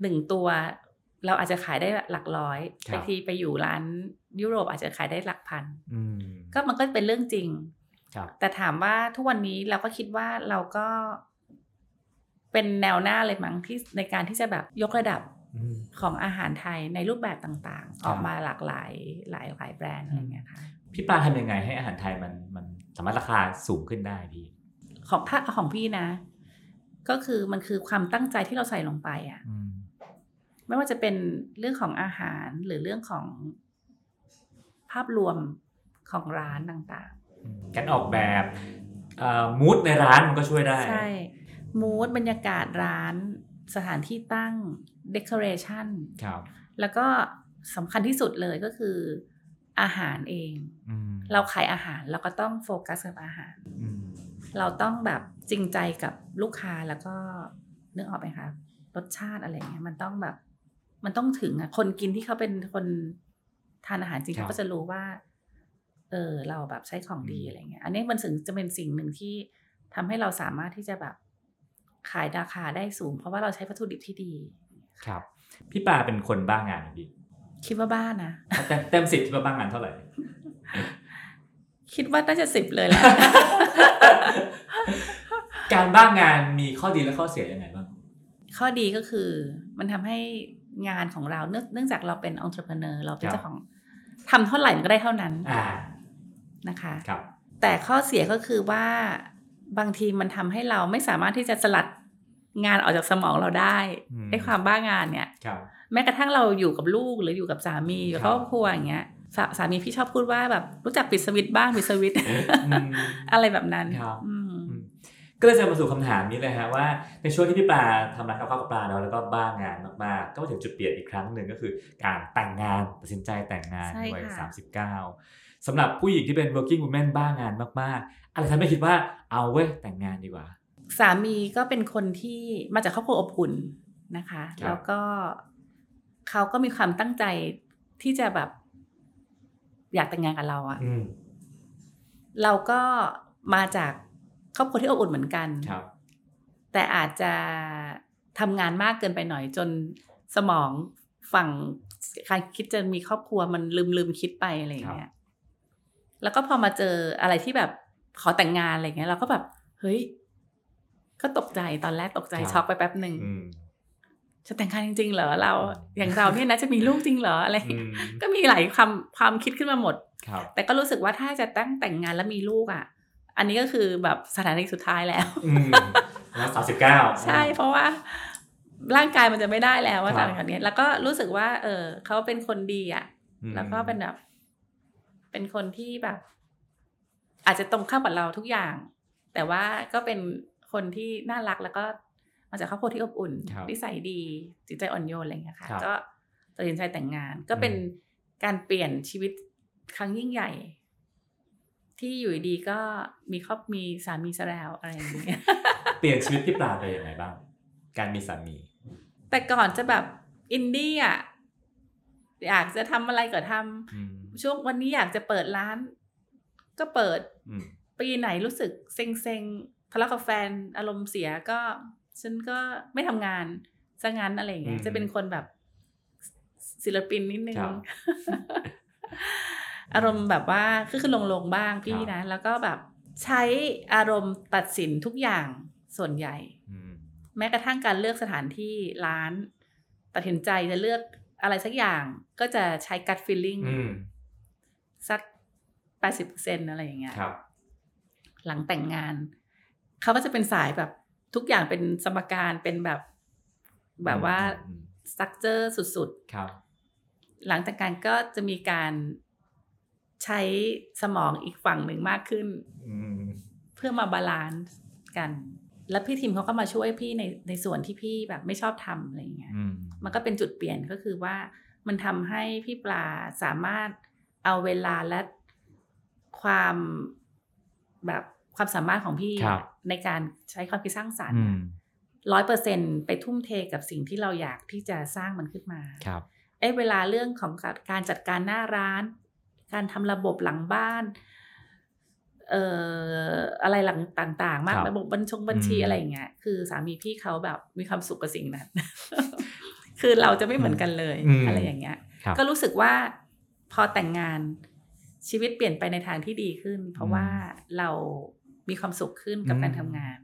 หนึ่งตัว เราอาจจะขายได้หลักร้อยครับบางทีไปอยู่ร้านยุโรปอาจจะขายได้หลักพันอืมก็มันก็เป็นเรื่องจริงครับแต่ถามว่าทุกวันนี้เราก็คิดว่าเราก็ เป็นแนวหน้าเลยมั้งที่ในการที่จะแบบยกระดับอืมของอาหารไทยในรูปแบบต่างๆครับออกมาหลากหลายหลายหลายแบรนด์อะไรเงี้ยค่ะ พี่ปลาทำยังไงให้อาหารไทยมันมันสามารถราคาสูงขึ้นได้พี่ ของถ้าของพี่นะ ก็คือมันคือความตั้งใจที่เราใส่ลงไปอะอืมไม่ว่าจะเป็นเรื่องของอาหารหรือเรื่องของภาพรวมของร้านต่างการออกแบบมูดในร้านมันก็ช่วยได้ๆใช่มูดบรรยากาศร้าน สถานที่ตั้งเด o อเรชันครับแล้วก็สำคัญที่สุดเลยก็คือ อาหารเองอืมเราขายอาหารเราก็ต้องโฟกัสกับอาหารอืมเราต้องแบบจริงใจกับลูกค้าแล้วก็นึกออกไหมคะรสชาติอะไรเงี้ยมันต้องแบบ มันต้องถึงอะคนกินที่เขาเป็นคนทานอาหารจริงครับเขาก็จะรู้ว่า เออ เราแบบใช้ของดีอะไรเงี้ย อันนี้มันถึงจะเป็นสิ่งหนึ่งที่ทำให้เราสามารถที่จะแบบขายราคาได้สูง เพราะว่าเราใช้วัตถุดิบที่ดี ครับ พี่ปลาเป็นคนบ้างงานไหมพี่ คิดว่าบ้านะเต็มเต็มสิบที่มาบ้างงานเท่าไหร่ คิดว่าน่าจะสิบเลยแหละการบ้างงานมีข้อดีและข้อเสียยังไงบ้าง ข้อดีก็คือมันทำให้งานของเราเนื่องเนื่องจากเราเป็นองค์ประกอบเราเป็นครับเจ้าของทำเท่าไหร่มันก็ได้เท่านั้นอ่านะคะครับแต่ข้อเสียก็คือว่าบางทีมันทำให้เราไม่สามารถที่จะสลัดงานออกจากสมองเราได้อืมไอ้ความบ้างานเนี่ยครับ แม้กระทั่งเราอยู่กับลูกหรืออยู่กับสามีอยู่กับคครับรอบครัวอย่างเงี้ยสาสามีพี่ชอบพูดว่าแบบรู้จักปิดสวิตช์บ้างปิดสวิตช์อืมอะไรแบบนั้นครับอืมอืมก็เลยจะมาสู่คำถามนี้เลยฮะว่าในช่วงที่พี่ปลาทำร้านกับข้าวกับปลาเนาะแล้วก็บ้างงานมากๆ ก็มาถึงจุดเปลี่ยนอีกครั้งหนึ่งก็คือการแต่งงานตัดสินใจแต่งงานใช่วัยค่ะสามสิบเก้าสำหรับผู้หญิงที่เป็น working woman บ้างงานมากๆ อะไรทำให้คิดว่าเอาเว้ยแต่งงานดีกว่า สามีก็เป็นคนที่มาจากครอบครัวอบอุ่นนะคะครับแล้วก็ เขาก็มีความตั้งใจที่จะแบบ อยากแต่งงานกับเราอะอืมเราก็มาจากครอบครัวที่อบอุ่นเหมือนกันครับ แต่อาจจะทำงานมากเกินไปหน่อยจนสมองฝั่งการคิดจะมีครอบครัวมันลืมลืมคิดไปอะไรอย่างเงี้ย แล้วก็พอมาเจออะไรที่แบบขอแต่งงานอะไรเงี้ยเราก็แบบ เฮ้ย ก็ตกใจตอนแรกตกใจครับช็อกไปแป๊บหนึ่งอืม จะแต่งงานจริงๆเหรอเรา อย่างเราเนี่ยนะจะมีลูกจริงเหรออะไรอืมก็มีหลายความความคิดขึ้นมาหมดครับแต่ก็รู้สึกว่าถ้าจะตั้งแต่งงานแล้วมีลูกอะ อันนี้ก็คือแบบสถานีสุดท้ายแล้วอืมแล้วสามสิบเก้าใช่เพราะว่าร่างกายมันจะไม่ได้แล้วว่าครัตาบมแบบนี้แล้วก็รู้สึกว่า เออเขาเป็นคนดีอะ แล้วก็เป็นแบบเป็นคนที่แบบ อาจจะตรงข้ามกับเราทุกอย่าง แต่ว่าก็เป็นคนที่น่ารักแล้วก็ มาจากครอบครัวที่อบอุ่นครับนิสัยดีจิตใจอ่อนโยนอะไรอย่างเงี้ยค่ะครับก็ตัดสินใจแต่งงาน ก็เป็นอืมการเปลี่ยนชีวิตครั้งยิ่งใหญ่ ที่อยู่ดีๆก็มีครอบมีสามีซะแล้วอะไรอย่างเงี้ยเปลี่ยนชีวิตพี่ปลาไปยังไงบ้าง การมีสามี แต่ก่อนจะแบบอินดี้อะอยากจะทำอะไรก็ทำอืมช่วงวันนี้อยากจะเปิดร้าน ก็เปิดอืมปีไหนรู้สึกเซ็งเซ็งทะเลาะกับแฟนอารมณ์เสียก็ ฉันก็ไม่ทำงานซะงั้นอะไรอย่างเงี้ยอืมจะเป็นคนแบบศิลปินนิดนึงครับอารมณ์แบบว่าคือคือลงลงๆบ้างพี่ครับนะ แล้วก็แบบใช้อารมณ์ตัดสินทุกอย่างส่วนใหญ่อืมแม้กระทั่งการเลือกสถานที่ร้าน ตัดสินใจจะเลือกอะไรสักอย่างก็จะใช้ gut feeling อืมสักแปดสิบเปอร์เซ็นอะไรอย่างเงี้ยครับหลังแต่งงาน เขาก็จะเป็นสายแบบ ทุกอย่างเป็นสมการเป็นแบบแบบว่าอืมสตั๊กเจอร์สุดครับๆหลังแต่งงานก็จะมีการใช้สมองอีกฝั่งหนึ่งมากขึ้นอืมเพื่อมา balance กัน แล้วพี่ทีมเขาก็มาช่วยพี่ในในส่วนที่พี่แบบไม่ชอบทำอะไรอย่างเงี้ยอืมมันก็เป็นจุดเปลี่ยนก็คือว่ามันทำให้พี่ปลาสามารถเอาเวลาและความแบบความสามารถของพี่ครับ ในการใช้ความคิดสร้างสรรค์อืมร้อยเปอร์เซ็นต์ไปทุ่มเทกับสิ่งที่เราอยากที่จะสร้างมันขึ้นมาครับไอ้เวลาเรื่องของการจัดการหน้าร้าน การทำระบบหลังบ้าน เอ่ออะไรหลังต่างๆ มากครับระบบบัญชงบัญชีอืมอะไรอย่างเงี้ยคือสามีพี่เขาแบบมีความสุขกับสิ่งนั้น คือเราจะไม่เหมือนกันเลยอืมอะไรอย่างเงี้ยครับก็รู้สึกว่าพอแต่งงานชีวิตเปลี่ยนไปในทางที่ดีขึ้น เพราะว่าเรา มีความสุขขึ้นกับการทำงาน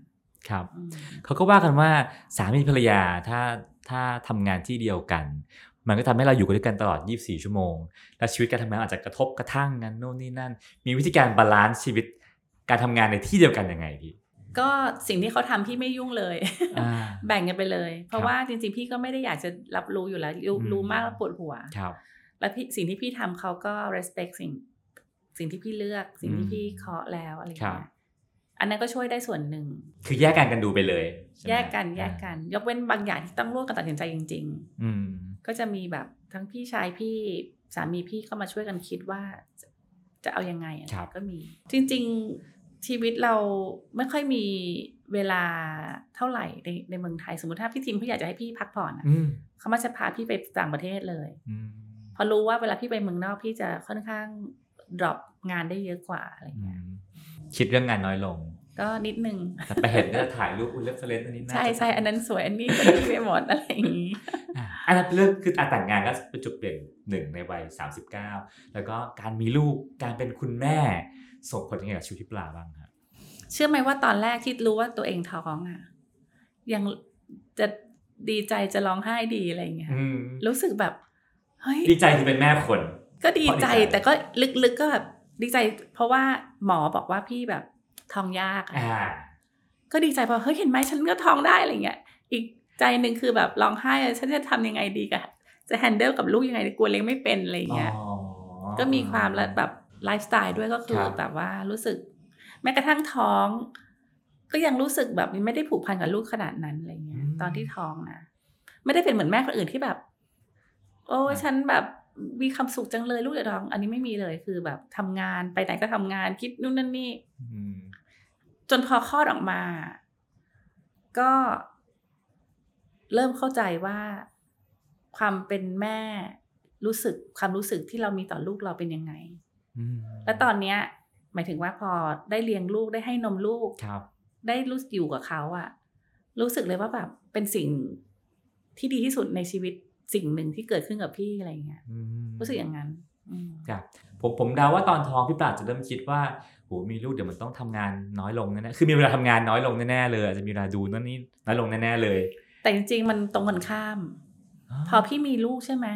ครับอืมเขาก็ว่ากันว่าสามีภรรยาถ้าถ้าทำงานที่เดียวกัน มันก็ทำให้เราอยู่กันด้วยกันตลอด 24 ชั่วโมง และชีวิตการทำงานอาจจะกระทบกระทั่งกันโน่นนี่นั่น มีวิธีการ balance ชีวิตการทำงานในที่เดียวกันยังไงพี่ก็สิ่งที่เขาทำพี่ไม่ยุ่งเลยอ่าแบ่งกันไปเลย เพราะครับว่าจริงๆ พี่ก็ไม่ได้อยากจะรับรู้อยู่แล้ว รู้อืมรู้มากแล้วปวดหัวครับแล้วพี่สิ่งที่พี่ทำเขาก็ respect สิ่ง สิ่งที่พี่เลือก สิ่งที่อืมพี่เคาะแล้วอะไรครับเงี้บย อันนั้นก็ช่วยได้ส่วนหนึ่ง คือแยกกันกันดูไปเลยใช่ไหมแยกกันแยกกัน ยกเว้นบางอย่างที่ต้องร่วมกันตัดสินใจจริงอืมๆก็จะมีแบบทั้งพี่ชายพี่สามีพี่เข้ามาช่วยกันคิดว่าจะจะเอายังไงอะครับก็มี จริง ๆชีวิตเราไม่ค่อยมีเวลาเท่าไหร่ในในเมืองไทย สมมติถ้าพี่ทีมพี่อยากจะให้พี่พักผ่อนอะอืมเขามาจะพาพี่ไปต่างประเทศเลยอืมเพราะรู้ว่าเวลาพี่ไปเมืองนอกพี่จะค่อนข้าง drop งานได้เยอะกว่าอะไรอืเงี้ยม คิดเรื่องงานน้อยลง ก็นิดนึงแต่ไปเห็นก็จะถ่ายรูปอุลเลฟเฟรนซ์อันนี้น่าใช่จะใช่อันนั้นสวยอันนี้ก็ดีไปหมดอะไรอย่างนี้อะอันนั้นเป็นเรื่องคือการแต่งงานก็เป็นจุดเปลี่ยนหนึ่งในวัย39แล้วก็การมีลูกการเป็นคุณแม่ส่งผลยังไงกับชีวิตพี่ปลาบ้างครับเชื่อไหมว่าตอนแรกที่รู้ว่าตัวเองท้องอะยังจะดีใจจะร้องไห้ดีอะไรอย่างเงี้ยอืมรู้สึกแบบเฮ้ยดีใจที่เป็นแม่คน ก็ดีใจเพราะดีใจแต่ก็ลึกๆก็แบบ ดีใจเพราะว่าหมอบอกว่าพี่แบบท้องยากอะอ่าก็ดีใจเพราะเฮ้ยเห็นไหมฉันก็ท้องได้อะไรเงี้ย อีกใจหนึ่งคือแบบร้องไห้อะฉันจะทำยังไงดีกับจะแฮนเดิลกับลูกยังไงดีกลัวเลี้ยงไม่เป็นอะไรเงี้ยอ๋อก็มีความและแบบไลฟ์สไตล์ด้วยก็คือครับแบบว่ารู้สึก แม้กระทั่งท้อง ก็ยังรู้สึกแบบไม่ได้ผูกพันกับลูกขนาดนั้นอะไรเงี้ยตอนที่ท้องนะไม่ได้เป็นเหมือนแม่คนอื่นที่แบบ โอ้ฉันแบบ มีความสุขจังเลยลูกเดี๋ยวท้อง อันนี้ไม่มีเลยคือแบบทำงานไปไหนก็ทำงานคิดนู่นนั่นนี่อืมจนพอคลอดออกมา ก็ เริ่มเข้าใจว่าความเป็นแม่รู้สึกความรู้สึกที่เรามีต่อลูกเราเป็นยังไงอืมและตอนเนี้ย หมายถึงว่าพอได้เลี้ยงลูกได้ให้นมลูกครับ ได้รู้สึกอยู่กับเขาอะรู้สึกเลยว่าแบบเป็นสิ่งที่ดีที่สุดในชีวิต สิ่งหนึ่งที่เกิดขึ้นกับพี่อะไรเงี้ยอืมรู้สึกอย่างนั้นอืมครับผมผมเดาว่าตอนท้องพี่ปลาจะเริ่มคิดว่าโหมีลูกเดี๋ยวมันต้องทำงานน้อยลงแน่ๆคือมีเวลาทำงานน้อยลงแน่ๆเลยอาจจะมีเวลาดูนั่นนี่น้อยลงแน่ๆเลย แต่จริงๆมันตรงกันข้าม พอพี่มีลูกใช่ไหม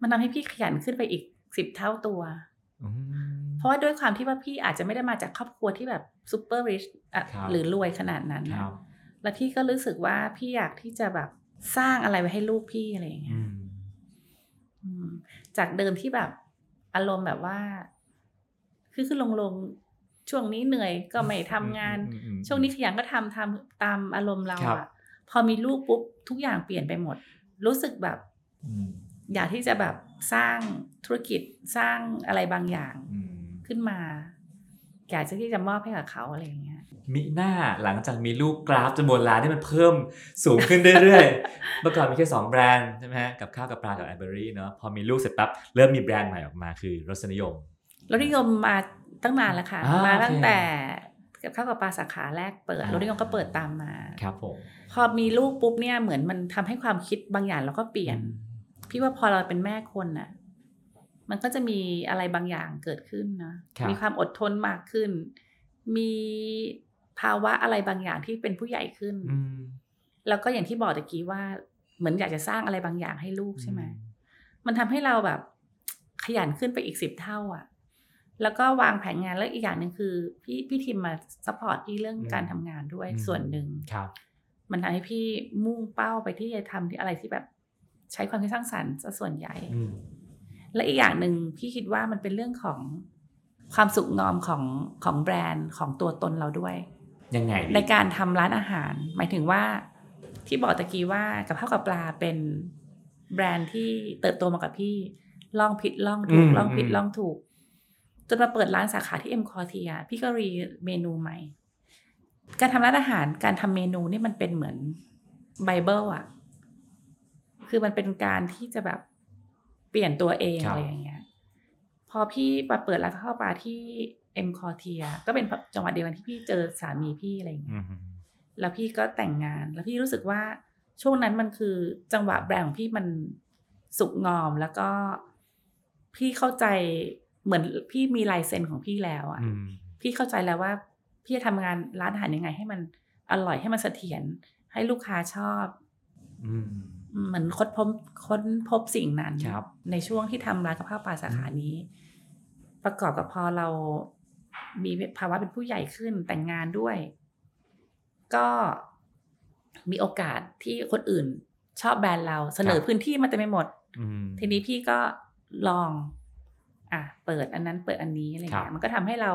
มันทำให้พี่ขยันขึ้นไปอีกสิบเท่าตัวอืมเพราะว่าด้วยความที่ว่าพี่อาจจะไม่ได้มาจากครอบครัวที่แบบซูเปอร์ริชครับหรือรวยขนาดนั้นคนะรับแล้วพี่ก็รู้สึกว่าพี่อยากที่จะแบบ สร้างอะไรไว้ให้ลูกพี่อะไรอย่างเงี้อืยมอืมจากเดิมที่แบบ อารมณ์แบบว่า คือคือลงลงๆช่วงนี้เหนื่อยก็ไม่ทำงานอืมอืมอืมช่วงนี้ขยันก็ทำทำตามอารมณ์เราครับอะพอมีลูกปุ๊บทุกอย่างเปลี่ยนไปหมด รู้สึกแบบอืมอยากที่จะแบบสร้างธุรกิจสร้างอะไรบางอย่างอืมขึ้นมา อยากจะที่จะมอบให้กับเขาอะไรอย่างเงี้ยมิหน้าหลังจากมีลูกกราฟจำนวนร้านที่มันเพิ่มสูงขึ้นเรื่อยๆ เมื่อก่อนมีแค่สองแบรนด์ใช่ไหมฮะกับข้าวกับปลากับไอเบอรี่เนาะพอมีลูกเสร็จปั๊บเริ่มมีแบรนด์ใหม่ออกมาคือรสนิยมรสนิยมมาตั้งนานแล้วค่ะอ่ามาโอเคตั้งแต่กับข้าวกับปลาสาขาแรกเปิดอ่าโรนิยงก็เปิดตามมาครับผมพอมีลูกปุ๊บเนี่ยเหมือนมันทำให้ความคิดบางอย่างเราก็เปลี่ยน พี่ว่าพอเราเป็นแม่คนน่ะ มันก็จะมีอะไรบางอย่างเกิดขึ้นนะครับมีความอดทนมากขึ้น มีภาวะอะไรบางอย่างที่เป็นผู้ใหญ่ขึ้นอืมแล้วก็อย่างที่บอกตะกี้ว่า เหมือนอยากจะสร้างอะไรบางอย่างให้ลูกใช่ไหม มันทำให้เราแบบขยันขึ้นไปอีกสิบเท่าอะ แล้วก็วางแผนงานแล้วอีกอย่างหนึ่งคือ พี่พี่ทีมมา support พี่เรื่องการทำงานด้วยอืมส่วนหนึ่งครับมันทำให้พี่มุ่งเป้าไปที่จะทำที่อะไรที่แบบใช้ความคิดสร้างสรรค์ซะส่วนใหญ่อืม และอีกอย่างหนึ่งพี่คิดว่ามันเป็นเรื่องของความสุขงอมของของแบรนด์ของตัวตนเราด้วย ยังไงดีในการทำร้านอาหาร หมายถึงว่าที่บอกตะกี้ว่ากับข้าวกับปลาเป็นแบรนด์ที่เติบโตมากับพี่ลองผิดลองถูกลองผิดลองถูก จนมาเปิดร้านสาขาที่เอ็มคอเทียพี่ก็ re เมนูใหม่ การทำร้านอาหารการทำเมนูนี่มันเป็นเหมือนไบเบิลอะคือมันเป็นการที่จะแบบเปลี่ยนตัวเองครับอะไรอย่างเงี้ย พอพี่มาเปิดร้านข้าวปลาที่เอ็มคอเทีย ก็เป็นจังหวะเดียวกันที่พี่เจอสามีพี่อะไรอย่างเงี้ยอืมแล้วพี่ก็แต่งงาน แล้วพี่รู้สึกว่าช่วงนั้นมันคือจังหวะแบรนด์ของพี่มันสุกงอมแล้วก็พี่เข้าใจเหมือนพี่มีลายเซ็นของพี่แล้วอะอืมพี่เข้าใจแล้วว่า พี่จะทำงานร้านอาหารยังไง ให้มันอร่อยให้มันเสถียรให้ลูกค้าชอบ อืม เหมือนค้นพบค้นพบสิ่งนั้นครับในช่วงที่ทำร้านกับข้าวปลาสาขานี้ ประกอบกับพอเรามีภาวะเป็นผู้ใหญ่ขึ้นแต่งงานด้วย ก็มีโอกาสที่คนอื่นชอบแบรนด์เราเสนอครับพื้นที่มาเต็มไปหมดอืมทีนี้พี่ก็ลอง อะเปิดอันนั้นเปิดอันนี้อะไรครับเงี้ยมันก็ทำให้เรา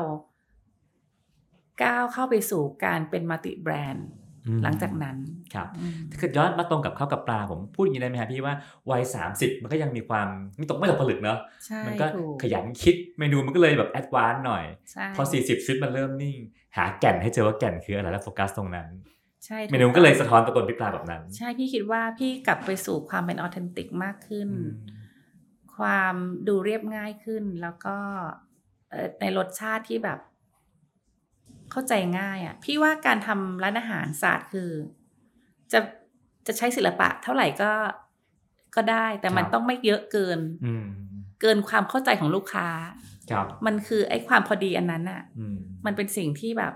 ก้าวเข้าไปสู่การเป็น multi-brand อืม หลังจากนั้นครับอืมถ้าเกิดย้อนมาตรงกับข้าวกับปลาผมพูดอย่างนี้ได้ไหมครับพี่ว่าวัยสามสิบมันก็ยังมีความไม่ตกไม่ตกผลึกเนาะใช่มันก็ถูกขยันคิดเมนูมันก็เลยแบบ advance หน่อยใช่พอ 40ชีวิตมันเริ่มนิ่ง หาแก่นให้เจอว่าแก่นคืออะไรแล้วโฟกัสตรงนั้นใช่เมนูก็เลยสะท้อนตัวตนพี่ปลาแบบนั้น ใช่พี่คิดว่าพี่กลับไปสู่ความเป็นออเทนติกมากขึ้นอืมความดูเรียบง่ายขึ้นแล้วก็เอ่อในรสชาติที่แบบ เข้าใจง่ายอะ่ะ พี่ว่าการทำร้านอาหารศาสตร์คือ จะจะใช้ศิลปะเท่าไหร่ก็ก็ได้แต่มันครับต้องไม่เยอะเกินอืมเกินความเข้าใจของลูกค้าครับมันคือไอ้ความพอดีอันนั้นอะอืมมันเป็นสิ่งที่แบบ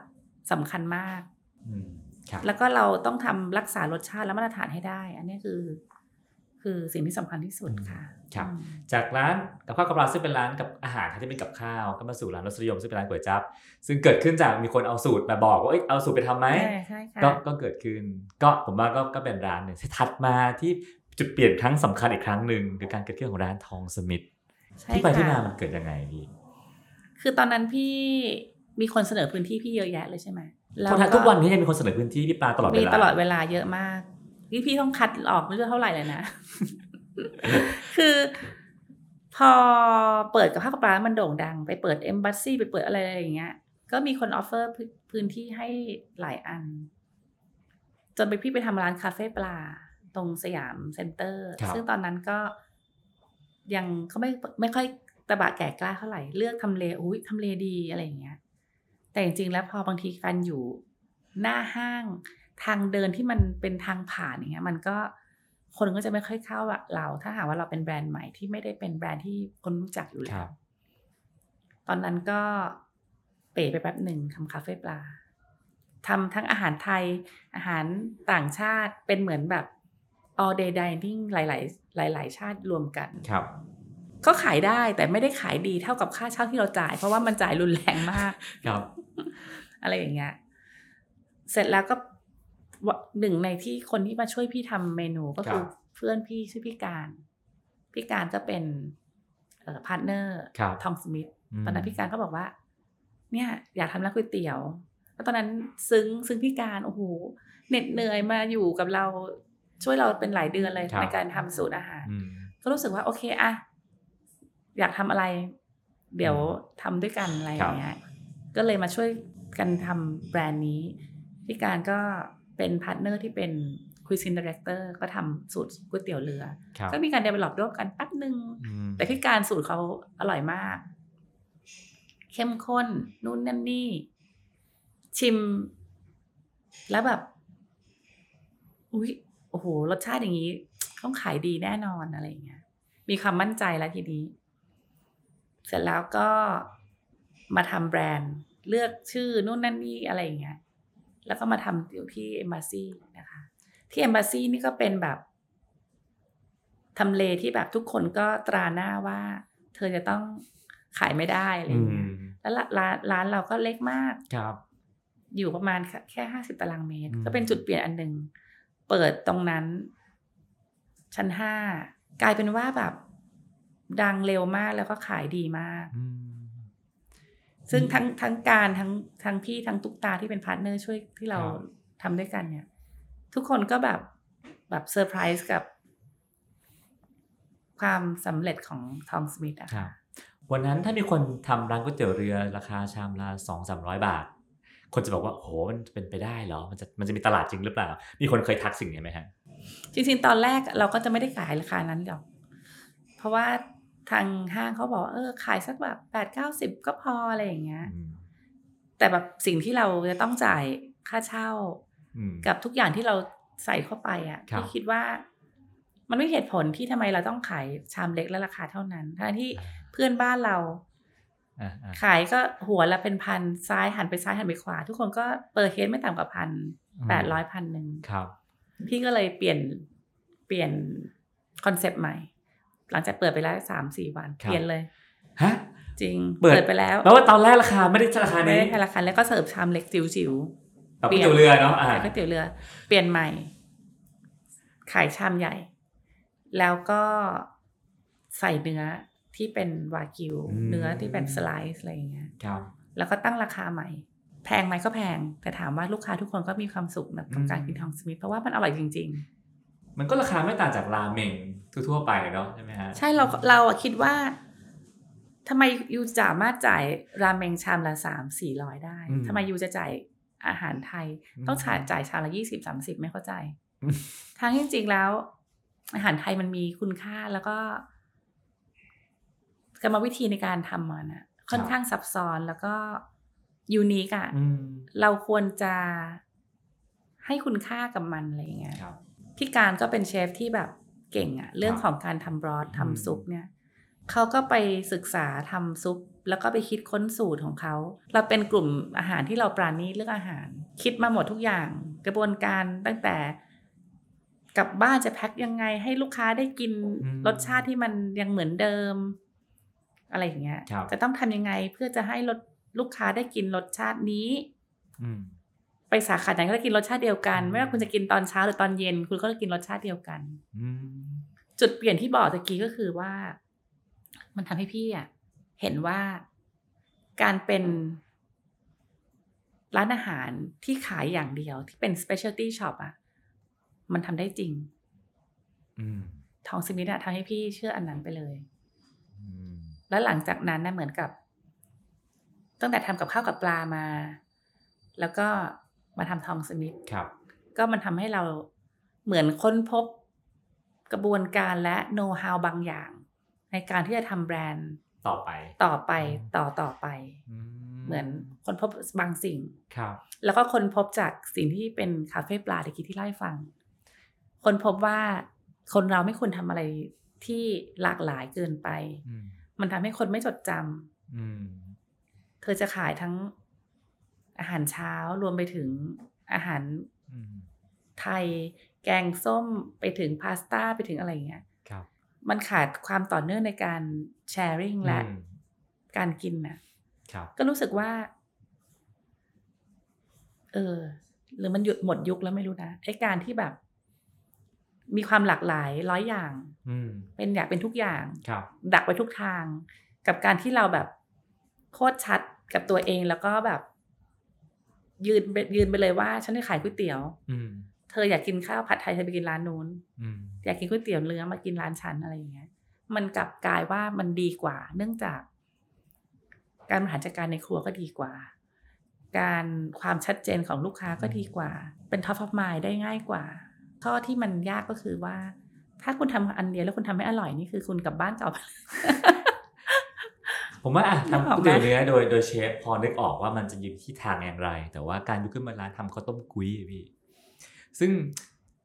สำคัญมากอืมครับแล้วก็เราต้องทำรักษารสชาติและมาตรฐานให้ได้ อันนี้คือ คือสิ่งที่สำคัญที่สุดค่ะ ครับอืมจากร้านกับข้าวกับปลาซึ่งเป็นร้านกับอาหารที่เป็นกับข้าวก็มาสู่ร้านรสนิยมซึ่งเป็นร้านก๋วยจั๊บซึ่งเกิดขึ้นจากมีคนเอาสูตรมาบอกว่าเอ้ยเอาสูตรไปทำไหมใช่ใช่ค่ะก็ก็เกิดขึ้น ก็ผมว่าก็ก็เป็นร้านหนึ่งที่ถัดมาที่จุดเปลี่ยนครั้งสำคัญอีกครั้งหนึ่งคือการเกิดขึ้นของร้านทองสมิธใช่ที่ไปที่มาค่ะมันเกิดยังไงพี่คือตอนนั้นพี่มีคนเสนอพื้นที่พี่เยอะแยะเลยใช่ไหมเพราะทุกวันนี้ยังมีคนเสนอพื้นที่พี่ปลาตลอดเวมีลาตลอดเวลาเยอะมากนี่พี่ต้องคัดออกไม่รู้เท่าไหร่เลยนะ คือพอเปิดกับข้าวกับปลามันโด่งดัง ไปเปิดเอมบัสซี่ไปเปิดอะไรอย่างเงี้ย ก็มีคนออฟเฟอร์พื้นที่ให้หลายอัน จนไปพี่ไปทำร้านคาเฟ่ปลา ตรงสยามเซ็นเตอร์ครับซึ่งตอนนั้นก็ยังเขาไม่ไม่ค่อยตบะแก่กล้าเท่าไหร่ เลือกทำเลอุ้ยทำเลดีอะไรอย่างเงี้ย แต่จริงๆแล้วพอบางทีการอยู่หน้าห้างทางเดินที่มันเป็นทางผ่านอย่างเงี้ย มันก็ คนก็จะไม่ค่อยเข้าอะเรา ถ้าหากว่าเราเป็นแบรนด์ใหม่ที่ไม่ได้เป็นแบรนด์ที่คนรู้จักอยู่แล้วครับตอนนั้นก็เป๋ไปแป๊บหนึ่งทำคาเฟ่ปลาทำทั้งอาหารไทยอาหารต่างชาติเป็นเหมือนแบบ all day dining หลาย ๆ หลาย ๆ ชาติรวมกันครับ ก็ขายได้แต่ไม่ได้ขายดีเท่ากับค่าเช่าที่เราจ่าย เพราะว่ามันจ่ายรุนแรงมาก ครับ อะไรอย่างเงี้ย เสร็จแล้วก็วะ หนึ่งในที่คนที่มาช่วยพี่ทำเมนูก็คือครับเพื่อนพี่ชื่อพี่การ พี่การก็เป็นเอ่อ partner ครับทองสมิธตอนนั้นพี่การก็บอกว่า เนี่ย อยากทำร้านก๋วยเตี๋ยวแล้วตอนนั้นซึ่งซึ่งพี่การโอ้โหเหน็ดเหนื่อยมาอยู่กับเราช่วยเราเป็นหลายเดือนเลยครับในการทำสูตรอาหารอืมก็รู้สึกว่าโอเคอะอยากทำอะไร เดี๋ยวทำด้วยกันอะไรอย่างเงี้ยก็เลยมาช่วยกันทำแบรนด์นี้พี่การก็ เป็น partner ที่เป็นcuisine director ก็ทำสูตรก๋วยเตี๋ยวเรือครับก็มีการ develop ร่วมกันแป๊บหนึ่งอืมแต่พี่การสูตรเขาอร่อยมาก เข้มข้นนู่นนั่นนี่ ชิม แล้วแบบ อุ๊ย โอ้โห รสชาติอย่างนี้ ต้องขายดีแน่นอนอะไรอย่างเงี้ย มีความมั่นใจแล้วทีนี้ เสร็จแล้วก็มาทำแบรนด์ เลือกชื่อนู่นนั่นนี่อะไรอย่างเงี้ย แล้วก็มาทำอยู่ที่เอมบ s ซีนะคะ ที่เอมบ s ซีนี่ก็เป็นแบบทำเลที่แบบทุกคนก็ตราหน้าว่า เธอจะต้องขายไม่ได้อะไรอย่างเงี้ยแล้วร้านร้านร้านเราก็เล็กมากครับ อยู่ประมาณแค่แค่ห้าสิบตารางเมตรอืมก็เป็นจุดเปลี่ยนอันหนึ่งเปิดตรงนั้น ชั้นห้ากลายเป็นว่าแบบ ดังเร็วมากแล้วก็ขายดีมากอืม ซึ่งทั้งทั้งการทั้งทั้งพี่ทั้งตุ๊กตาที่เป็น partner ช่วยที่เราครับทำด้วยกันเนี่ย ทุกคนก็แบบแบบเซอร์ไพรส์กับ ความสำเร็จของทองสมิธอะครัค่ะวันนั้นถ้ามีคนทำร้านก๋วยเตี๋ยวเรือราคาชามละสองสามร้อยบาท คนจะบอกว่าโอ้โหมันเป็นไปได้เหรอ มันจะมันจะมีตลาดจริงหรือเปล่า มีคนเคยทักสิ่งนี้ไหมฮะจริงๆตอนแรกเราก็จะไม่ได้ขายราคานั้นหรอก เพราะว่า ทางห้างเขาบอกว่าเออขายสักแบบแปดเก้าสิบก็พออะไรอย่างเงี้ยอืมแต่แบบสิ่งที่เราจะต้องจ่ายค่าเช่าอืมกับทุกอย่างที่เราใส่เข้าไปอะครับพี่คิดว่า มันไม่เหตุผลที่ทำไมเราต้องขายชามเล็กและราคาเท่านั้นทั้งที่เพื่อนบ้านเราอ่าอ่าขายก็หัวละเป็นพันซ้ายหันไปซ้ายหันไปขวา ทุกคนก็เปิดเคสไม่ต่ำกว่าพันแปดร้อยพันหนึ่งครับพี่ก็เลยเปลี่ยนเปลี่ยน concept ใหม่ หลังจากเปิดไปแล้วสามสี่วันครับเปลี่ยนเลยฮะจริงเปิดไปแล้วแปลว่าตอนแรกราคาไม่ได้ราคาไม่นี้ได้ธนาคารแล้วก็เสิร์ฟชามเล็กจิ๋วแบบก๋วยเตี๋ยวเรือเนาะอ่าๆขายก๋วยเตี๋ยวเรือ เปลี่ยนใหม่ ขายชามใหญ่ แล้วก็ใส่เนื้อที่เป็นวากิว เนื้อที่เป็น slice อะไรอย่างเงี้ยครับแล้วก็ตั้งราคาใหม่ แพงไหมก็แพง แต่ถามว่าลูกค้าทุกคนก็มีความสุขนะกับการกินทองสมิธเพราะว่ามันอร่อยจริง ๆ มันก็ราคาไม่ต่างจากราเมงทั่วๆไปเนาะใช่ไหมฮะ ใช่เราเราอะคิดว่าทำไมยูสามารถจ่ายราเมงชามละสามสี่ร้อยได้อืมทำไมยูจะจ่ายอาหารไทยอืมต้องจ่ายจ่ายชามละยี่สิบสามสิบไม่เข้าใจอืมทางที่จริงๆแล้ว อาหารไทยมันมีคุณค่าแล้วก็กรรมวิธีในการทำมันอะค่อนข้างซับซ้อนแล้วก็ยูนิคอะอืมเราควรจะให้คุณค่ากับมันอะไรอย่างเงี้ยครับ พี่การก็เป็นเชฟที่แบบเก่งอะเรื่องครับของการทำบรอดอืมทำซุปเนี่ยเขาก็ไปศึกษาทำซุป แล้วก็ไปคิดค้นสูตรของเขา เราเป็นกลุ่มอาหารที่เราปราณีตเรื่องอาหาร คิดมาหมดทุกอย่าง กระบวนการตั้งแต่กลับบ้านจะแพ็คยังไง ให้ลูกค้าได้กินอืมรสชาติที่มันยังเหมือนเดิม อะไรอย่างเงี้ยครับจะต้องทำยังไงเพื่อจะให้รสลูกค้าได้กินรสชาตินี้อืม ไปสาขาไหนก็ได้กินรสชาติเดียวกันอืมไม่ว่าคุณจะกินตอนเช้าหรือตอนเย็น คุณก็จะกินรสชาติเดียวกันอืมจุดเปลี่ยนที่บอกตะกี้ก็คือว่า มันทำให้พี่อะเห็นว่าการเป็นร้านอาหารที่ขายอย่างเดียวที่เป็น specialty shop อะ มันทำได้จริงอืมทองสมิธอะทำให้พี่เชื่ออันนั้นไปเลยอืมแล้วหลังจากนั้นนะเหมือนกับ ตั้งแต่ทำกับข้าวกับปลามา แล้วก็ มาทำทองสมิธครับก็มันทำให้เราเหมือนค้นพบกระบวนการและโน้ตฮาวบางอย่าง ในการที่จะทำแบรนด์ต่อไป ต่อไปต่อต่อไปอืมเหมือนค้นพบบางสิ่งครับ แล้วก็ค้นพบจากสิ่งที่เป็นคาเฟ่ปลาตะกี้ที่เล่าให้ฟังค้นพบว่าคนเราไม่ควรทำอะไรที่หลากหลายเกินไปอืมมันทำให้คนไม่จดจำอืมเธอจะขายทั้ง อาหารเช้ารวมไปถึงอาหารอืมไทย แกงส้มไปถึงพาสต้าไปถึงอะไรอย่างเงี้ยครับมันขาดความต่อเนื่องในการแชร์ริ่งและอืมการกินน่ะครับก็รู้สึกว่า เออ หรือมันหยุดหมดยุคแล้วไม่รู้นะไอ้การที่แบบ มีความหลากหลายร้อยอย่างอืมเป็นอยากเป็นทุกอย่างครับดักไว้ทุกทาง กับการที่เราแบบโคตรชัดกับตัวเองแล้วก็แบบ ยืนไปยืนไปเลยว่า ฉันจะขายก๋วยเตี๋ยว อืมเธออยากกินข้าวผัดไทยเธอไปกินร้านนู้นอืมอยากกินก๋วยเตี๋ยวเนื้อมากินร้านฉันอะไรอย่างเงี้ย มันกลับกลายว่ามันดีกว่า เนื่องจาก การบริหารจัดการในครัวก็ดีกว่า การความชัดเจนของลูกค้าก็ดีกว่า เป็นท็อป of mind ได้ง่ายกว่าข้อที่มันยากก็คือว่า ถ้าคุณทำอันเดียวแล้วคุณทำไม่อร่อยนี่คือคุณกลับบ้านเก่า ผผมว่าอะนึกอทำอกก๋วยไหมเตี๋ยวเนื้อโดยโดยเชฟพอนึกออกว่ามันจะอยู่ที่ทางอย่างไร แต่ว่าการลุกขึ้นมาร้านทำข้าวต้มกุ้ยอะพี่ซึ่ง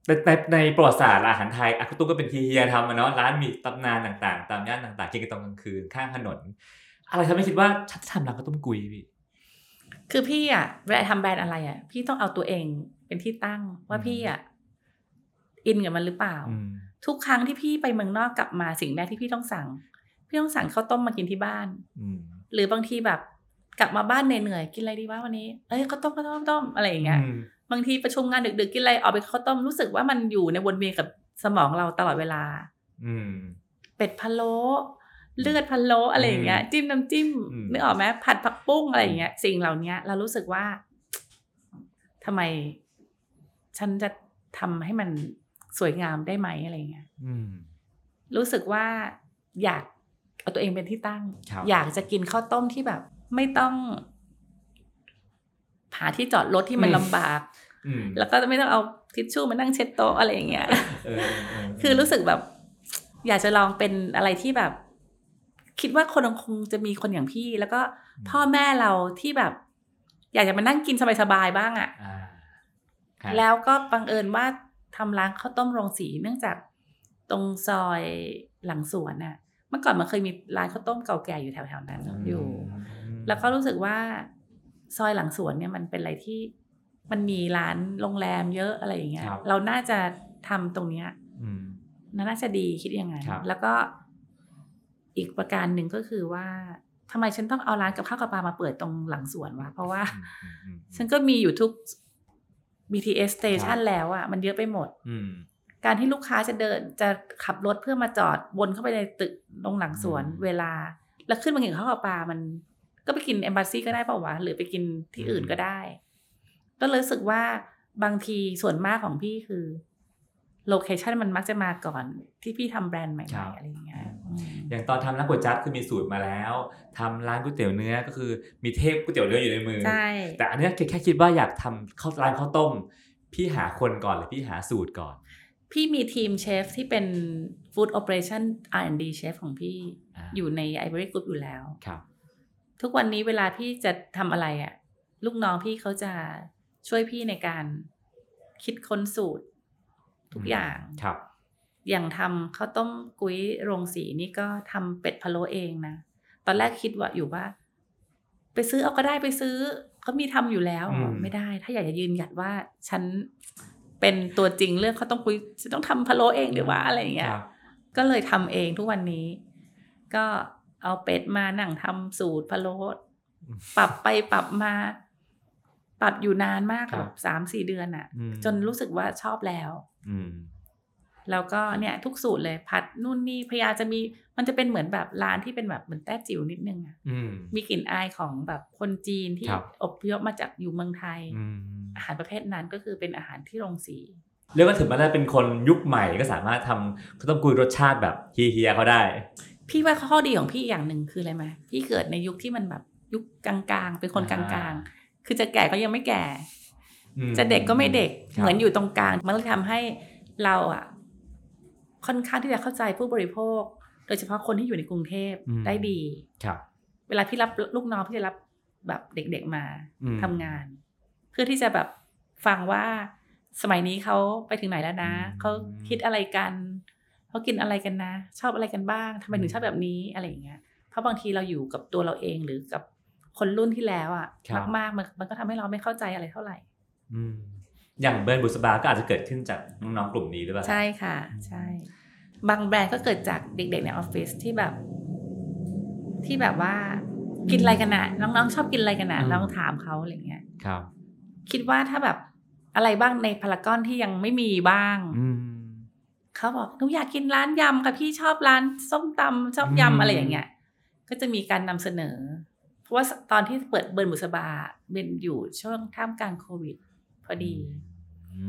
ในในในประวัติศาสตร์อาหารไทยอะข้าวต้มก็เป็นเฮียๆทำอะเนาะร้านมีตำนานต่าง ๆ ตามย่านต่างๆกินกันตอนกลางคืนข้างถนน อะไรทำให้คิดว่าฉันจะทำร้านข้าวต้มกุ้ยพี่คือพี่อะเวลาทำแบรนด์อะไรอะ พี่ต้องเอาตัวเองเป็นที่ตั้งว่าพี่อะอินกับมันหรือเปล่าอืมทุกครั้งที่พี่ไปเมืองนอกกลับมาสิ่งแรกที่พี่ต้องสั่ง พี่ต้องสั่งข้าวต้มมากินที่บ้านอืมหรือบางทีแบบกลับมาบ้านเหนื่อยๆกินอะไรดีวะวันนี้ เอ้ยข้าวต้มข้าวต้มข้าวต้มอะไรอย่างเงี้ยอืมบางทีประชุมงานดึกๆกินอะไรออกไปข้าวต้มรู้สึกว่ามันอยู่ในวนเวียนกับสมองเราตลอดเวลา อืมเป็ดพะโล้เลือดพะโล้อะไรอย่างเงี้ยอืมจิ้มน้ำจิ้มอืมนึกออกไหมผัดผักปุ้งอะไรอย่างเงี้ย สิ่งเหล่านี้เรารู้สึกว่าทำไม ฉันจะทำให้มันสวยงามได้ไหมอะไรอย่างเงี้ยอืมรู้สึกว่าอยาก เอาตัวเองเป็นที่ตั้งครับอยากจะกินข้าวต้มที่แบบ ไม่ต้องหาที่จอดรถที่มันอืมลำบากอืมแล้วก็ไม่ต้องเอาทิชชู่มานั่งเช็ดโต๊ะอะไรอย่างเงี้ยเออเเคือรู้สึกแบบ อยากจะลองเป็นอะไรที่แบบ คิดว่าคนคงจะมีคนอย่างพี่ แล้วก็พ่อแม่เราที่แบบ อยากจะมานั่งกินสบายๆบ้างอะ่ะอ่าครับแล้วก็บังเอิญว่าทำร้านข้าวต้มโรงสีเนื่องจากตรงซอยหลังสวนน่ะ เมื่อก่อนมันเคยมีร้านข้าวต้มเก่าแก่อยู่แถวๆนั้นอยู่ แล้วก็รู้สึกว่าซอยหลังสวนเนี่ยมันเป็นอะไรที่มันมีร้านโรงแรมเยอะอะไรอย่างเงี้ย ครับ เราน่าจะทำตรงเนี้ย อืม น่าจะดีคิดยังไงครับ แล้วก็อีกประการหนึ่งก็คือว่าทำไมฉันต้องเอาร้านกับข้าวกับปลามาเปิดตรงหลังสวนวะเพราะว่า อืมอืมฉันก็มีอยู่ทุก BTS ค station รับแล้วอะมันเยอะไปหมด อืม การที่ลูกค้าจะเดินจะขับรถเพื่อมาจอดวนเข้าไปในตึกตรงหลังสวนอืมเวลา แล้วขึ้นมากินข้าวกับปลามัน ก็ไปกินเอมบ s ซีก็ได้เปล่าวะหรือไปกินที่อื่นก็ได้ ก็เลยรู้สึกว่าบางทีส่วนมากของพี่คือโลเคชันมันมักจะมาก่อนที่พี่ทำแบรนด์ใหครัม่บๆอะไรอย่างเงี้ยอืมอย่างตอนทำร้านก๋วยจั๊บคือมีสูตรมาแล้วทำร้านก๋วยเตี๋ยวเนื้อก็คือมีเทพก๋วยเตี๋ยวเนื้ออยู่ในมือใช่แต่อันเนี้ยแค่แค่คิดว่าอยากทำข้าวร้านข้าวต้ม พี่หาคนก่อนหรือพี่หาสูตรก่อน พี่มีทีมเชฟที่เป็น Food Operation R&D เชฟของพี่อ่าอยู่ใน Ivory Group อยู่แล้วครับ ทุกวันนี้เวลาพี่จะทำอะไรอะ่ะ ลูกน้องพี่เขาจะช่วยพี่ในการคิดค้นสูตร ทุกอย่างครับ อย่างทำข้าวต้มกุ้ยโรงสีนี่ก็ทำเป็ดพะโล้เองนะ ตอนแรกคิดว่าอยู่ว่า ไปซื้อเอาก็ได้ไปซื้อเขามีทำอยู่แล้วอืมไม่ได้ ถ้าอยากจะยืนหยัดว่าฉัน เป็นตัวจริงเรื่องข้าวต้มกุ้ยฉันต้องทำพะโล้เองหรือว่าอะไรอย่างเงี้ยครับก็เลยทำเองทุกวันนี้ ก็เอาเป็ดมานั่งทำสูตรพะโล้ปรับไปปรับมา ปรับอยู่นานมากครับแบบสามสี่เดือนอะอืม จนรู้สึกว่าชอบแล้ว อืม แล้วก็เนี่ยทุกสูตรเลยผัดนู่นนี่พยายามจะมีมันจะเป็นเหมือนแบบร้านที่เป็นแบบเหมือนแต้จิ๋วนิดนึงอะอืมมีกลิ่นอายของแบบคนจีนที่ครับอพยพมาจากอยู่เมืองไทยอืมอาหารประเภทนั้นก็คือเป็นอาหารที่โรงสีเรียกว่าถึงแม้จะเป็นคนยุคใหม่ก็สามารถทำข้าวต้มกุยรสชาติแบบเฮียๆเขาได้ พี่ว่าข้อดีของพี่อย่างหนึ่งคืออะไรไหมพี่เกิดในยุคที่มันแบบยุคกลางๆ เป็นคนกลอ่าางๆ คือจะแก่ก็ยังไม่แก่อืมจะเด็กก็ไม่เด็กครับเหมือนอยู่ตรงกลาง มันเลยทำให้เราอะ ค่อนข้างที่จะเข้าใจผู้บริโภค โดยเฉพาะคนที่อยู่ในกรุงเทพอืมได้ดีครับ เวลาพี่รับลูกน้องพี่จะรับแบบเด็กๆมาอืมทำงาน เพื่อที่จะแบบฟังว่าสมัยนี้เขาไปถึงไหนแล้วนะอืมเขาคิดอะไรกันเขากินอะไรกันนะ ชอบอะไรกันบ้างทำไมถึงชอบแบบนี้อะไรอย่างเงี้ยเพราะบางทีเราอยู่กับตัวเราเองหรือกับคนรุ่นที่แล้วอะครับมากๆมันมันก็ทำให้เราไม่เข้าใจอะไรเท่าไหร่ อืม อย่างเบิร์นบุษบาก็อาจจะเกิดขึ้นจากน้องๆกลุ่มนี้หรือเปล่าใช่ค่ะ ใช่ บางแบรนด์ก็เกิดจากเด็ก ๆ ในออฟฟิศที่แบบ ที่แบบว่า กินอะไรกันนะน้องๆชอบกินอะไรกันนะลองถามเขาอะไรเงี้ยครับ คิดว่าถ้าแบบอะไรบ้างในพารากอนที่ยังไม่มีบ้างอืมเขาบอกหนูอยากกินร้านยำค่ะพี่ชอบร้านส้มตำชอบอืมยำอะไรอย่างเงี้ย ก็จะมีการนำเสนอ เพราะว่าตอนที่เปิดเบิร์นบุษบาเป็นอยู่ช่วงท่ามกลางโควิด พอดี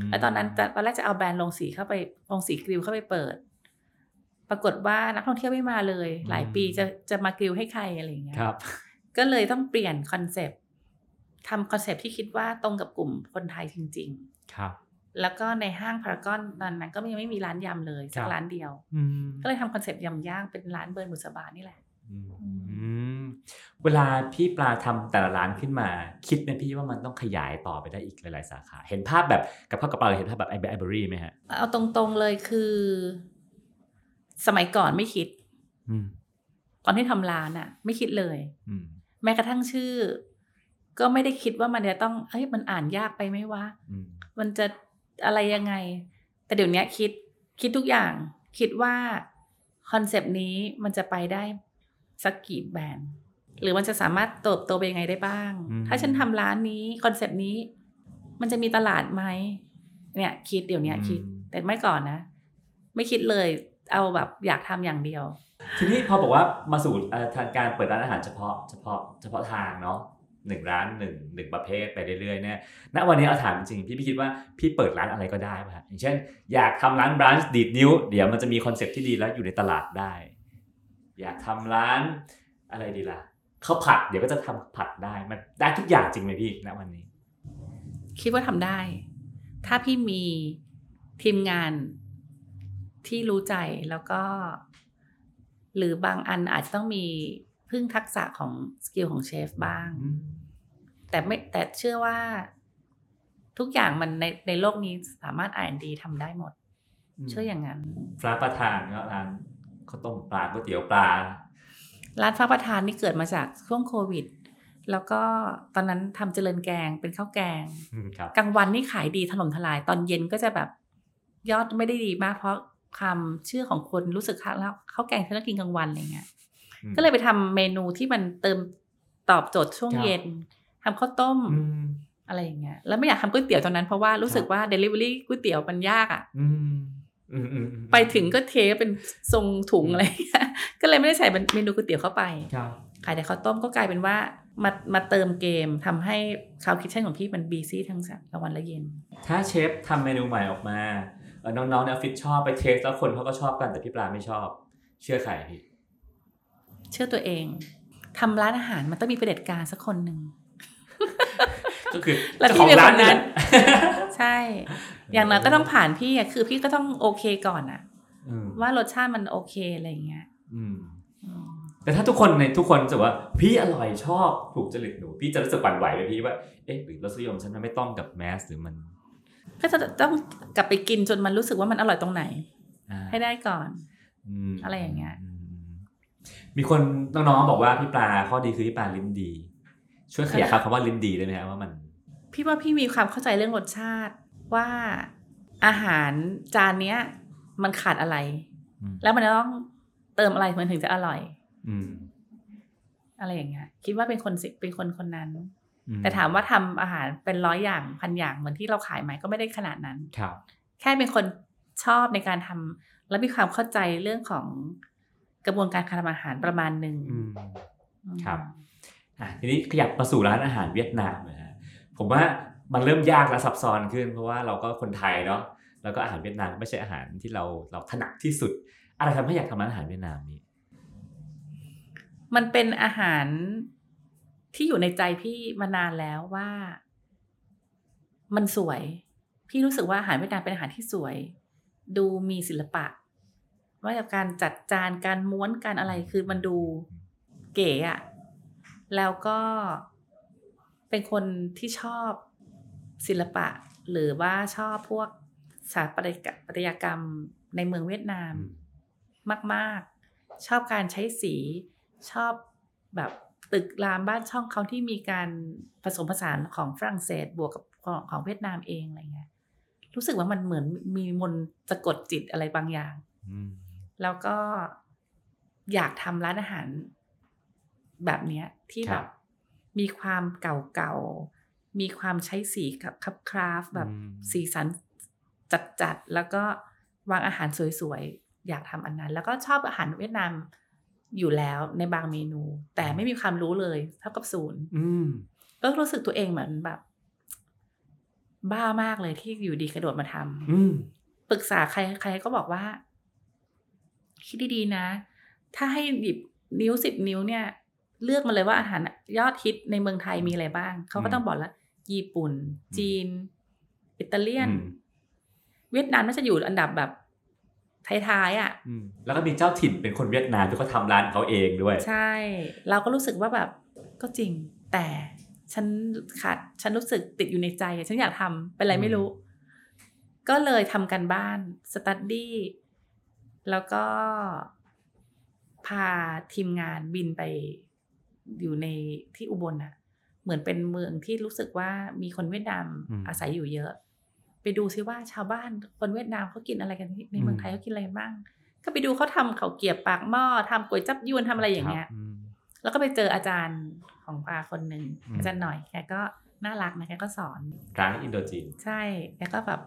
แล้วตอนนั้นจะตอนแรกจะเอาแบรนด์โรงสีเข้าไปโรงสีกริลเข้าไปเปิด ปรากฏว่านักท่องเที่ยวไม่มาเลย หลายปีจะจะมา grill ให้ใครอะไรอย่างเงี้ยครับก็เลยต้องเปลี่ยน concept ทำ concept ที่คิดว่าตรงกับกลุ่มคนไทยจริงครับๆแล้วก็ในห้างพารากอนตอนนั้นก็ยังไม่มีร้านยำเลยสัคกร้านเดียวครับอืมก็เลยทำ concept ยำย่างเป็นร้านเบิร์นบุษบานี่แหละอืมอือืม เวลาพี่ปลาทำแต่ละร้านขึ้นมา คิดไหมพี่ว่ามันต้องขยายต่อไปได้อีกหลาย ๆ สาขา เห็นภาพแบบกับข้าวกับปลาเห็นภาพแบบไอเบอรี่ไหมฮะ เอาตรงๆเลยคือ สมัยก่อนไม่คิดอืมตอนที่ทำร้านอะไม่คิดเลยอืมแม้กระทั่งชื่อ ก็ไม่ได้คิดว่ามันจะต้องเฮ้ยมันอ่านยากไปไหมวะอืมมันจะอะไรยังไง แต่เดี๋ยวนี้คิดคิดทุกอย่างคิดว่า concept นี้มันจะไปได้สักกี่แบรนด์ หรือมันจะสามารถเติบโตไปยังไงได้บ้าง ถ้าฉันทำร้านนี้ concept นี้ มันจะมีตลาดไหมเนี่ยคิดเดี๋ยวนี้คิด แต่ไม่ก่อนนะ ไม่คิดเลยเอาแบบอยากทำอย่างเดียว ทีนี้พอบอกว่ามาสู่เอ่อทางการเปิดร้านอาหารเฉพาะเฉพาะเฉพาะทางเนาะหนึ่งร้านหนึ่งหนึ่งประเภทไปเรื่อยๆเนี่ย ณ วันนี้เอาถามจริงๆพี่พี่คิดว่าพี่เปิดร้านอะไรก็ได้ป่ะฮะอย่างเช่น อยากทำร้าน brunch ดีดนิ้ว เดี๋ยวมันจะมี concept ที่ดีแล้วอยู่ในตลาดได้ อยากทำร้านอะไรดีล่ะ ข้าวผัดเดี๋ยวก็จะทำผัดได้มันได้ทุกอย่างจริงไหมพี่ณวันนี้ คิดว่าทำได้ ถ้าพี่มีทีมงานที่รู้ใจแล้วก็ หรือบางอันอาจจะต้องมีพึ่งทักษะของskill ของเชฟบ้าง แต่ไม่แต่เชื่อว่าทุกอย่างมันในในโลกนี้สามารถอ่านดีทำได้หมดอืมเชื่ออย่างนั้นฟ้าประทานก็ร้านข้าวต้มปลาก๋วยเตี๋ยวปลา ร้านฟ้าประทานนี่เกิดมาจากช่วงโควิด แล้วก็ตอนนั้นทำเจริญแกงเป็นข้าวแกงอืมครับกลางวันนี่ขายดีถล่มทลาย ตอนเย็นก็จะแบบยอดไม่ได้ดีมาก เพราะความเชื่อของคนรู้สึกแล้วข้าวแกงฉันต้องกินกลางวันอะไรเงี้ยอืมก็เลยไปทำเมนูที่มันเติมตอบโจทย์ช่วงครับเย็นทำข้าวต้มอืมอะไรอย่างเงี้ย แล้วไม่อยากทำก๋วยเตี๋ยวตอนนั้นเพราะว่ารู้สึกว่า Delivery ก๋วยเตี๋ยวมันยากอะอืมอืมอืมอืม ไปถึงก็เทเป็นทรงถุงอะไรเงี้ยก็เลยไม่ได้ใส่เมนูก๋วยเตี๋ยวเข้าไปครับขายแต่ข้าวต้มก็กลายเป็นว่ามามาเติมเกมทำให้ cloud kitchen ของพี่มัน busy ทั้งกลางวันและเย็น ถ้าเชฟทำเมนูใหม่ออกมาเอ่อน้องๆในออฟฟิศชอบไป taste แล้วคนเขาก็ชอบกันแต่พี่ปลาไม่ชอบ เชื่อใครพี่ เชื่อตัวเองทำร้านอาหารมันต้องมีเผด็จการสักคนหนึ่งก็คือแล้วเจ้าพี่ของเป็นร้าคนนนี่นั้แหนละใช่ อย่างน้อยก็ต้องผ่านพี่อะคือพี่ก็ต้องโอเคก่อนอะอืมว่ารสชาติมันโอเคอะไรอย่างเงี้ยอืมอืมแต่ถ้าทุกคนในทุกคนรู้สึกว่าพี่อร่อยชอบถูกจริตหนู พี่จะรู้สึกหวั่นไหวไหมพี่ว่าเอ๊ะหรือรสนิยมฉันมันไม่ต้องกับแมสหรือมันก็จะต้องกลับไปกินจนมันรู้สึกว่ามันอร่อยตรงไหนอ่าให้ได้ก่อนมอะไรอย่างเงี้ยมอืมมีคนน้องๆบอกว่าพี่ปลาข้อดีคือพี่ปลาลิ้นดี ช่วยขยายคำว่าลิ้นดีได้ไหมครับว่ามัน พี่ว่าพี่มีความเข้าใจเรื่องรสชาติ ว่าอาหารจานเนี้ย มันขาดอะไรอืมแล้วมันจะต้องเติมอะไรมันถึงจะอร่อยอืมอะไรอย่างเงี้ยคิดว่าเป็นคนสิเป็นคนคนนั้นอืแต่ถามว่าทำอาหารเป็นร้อยอย่างพันอย่างเหมือนที่เราขายไหมก็ไม่ได้ขนาดนั้นครับแค่เป็นคนชอบในการทำและมีความเข้าใจเรื่องของกระบวนการการทำอาหารประมาณหนึ่งอืมอืมครับอะทีนี้ขยับมาสู่ร้านอาหารเวียดนามนะฮะผมว่า มันเริ่มยากและซับซ้อนขึ้น เพราะว่าเราก็คนไทยเนาะแล้วก็อาหารเวียดนามไม่ใช่อาหารที่เราเราถนัดที่สุด อะไรทำให้อยากทำร้านอาหารเวียดนามนี่มันเป็นอาหารที่อยู่ในใจพี่มานานแล้วว่า มันสวย พี่รู้สึกว่าอาหารเวียดนามเป็นอาหารที่สวย ดูมีศิลปะ ว่าจากการจัดจานการม้วนการอะไรคือมันดูเก๋อะแล้วก็เป็นคนที่ชอบ ศิลปะ หรือว่าชอบพวกสถาปัตยกรรมปัตยกรรมในเมืองเวียดนามมาก ๆ ชอบการใช้สีชอบแบบตึกรามบ้านช่องเขาที่มีการผสมผสานของฝรั่งเศสบวกกับของของเวียดนามเองอะไรเงี้ยรู้สึกว่ามันเหมือนมีมนต์สะกดจิตอะไรบางอย่างอืมแล้วก็อยากทำร้านอาหารแบบเนี้ยที่คแบรับบมีความเก่าๆ มีความใช้สีกับคับคราฟต์แบบอืมสีสันจัดๆ แล้วก็วางอาหารสวยๆ อยากทำอันนั้น แล้วก็ชอบอาหารเวียดนามอยู่แล้วในบางเมนู แต่ไม่มีความรู้เลยเท่ากับศูนย์อืมก็รู้สึกตัวเองเหมือนแบบ บ้ามากเลยที่อยู่ดีกระโดดมาทำอืมปรึกษาใครใครก็บอกว่า คิดดีๆนะ ถ้าให้หยิบนิ้วสิบนิ้วเนี่ย เลือกมาเลยว่าอาหารยอดฮิตในเมืองไทยมีอะไรบ้าง เขาก็ต้องบอกแล้ว ญี่ปุ่น จีน อิตาเลียนอืมเวียดนามน่าจะอยู่อันดับแบบท้ายๆอะอืมแล้วก็มีเจ้าถิ่นเป็นคนเวียดนามที่เขาทำร้านเขาเองด้วย ใช่ เราก็รู้สึกว่าแบบก็จริง แต่ฉันขาดฉันรู้สึกติดอยู่ในใจอะฉันอยากทำเป็นอะไรไม่รู้ ก็เลยทำกันบ้านสตัดดี้แล้วก็พาทีมงานบินไปอยู่ในที่อุบลน่ะ เหมือนเป็นเมืองที่รู้สึกว่ามีคนเวียดนามอืมอาศัยอยู่เยอะ ไปดูซิว่าชาวบ้านคนเวียดนามเขากินอะไรกันที่ในเมืองไทยเขากินอะไรบ้าง ก็ไปดูเขาทำเขาวเกรียบปากหม้อทำก๋วยจับยวนทำอะไรอย่างเงี้ยครับมแล้วก็ไปเจออาจารย์ของปาคนหนึ่งอืมอาจารย์หน่อยแกก็น่ารักนะแกก็สอนร้านอินโดจีนใช่แกก็แบบ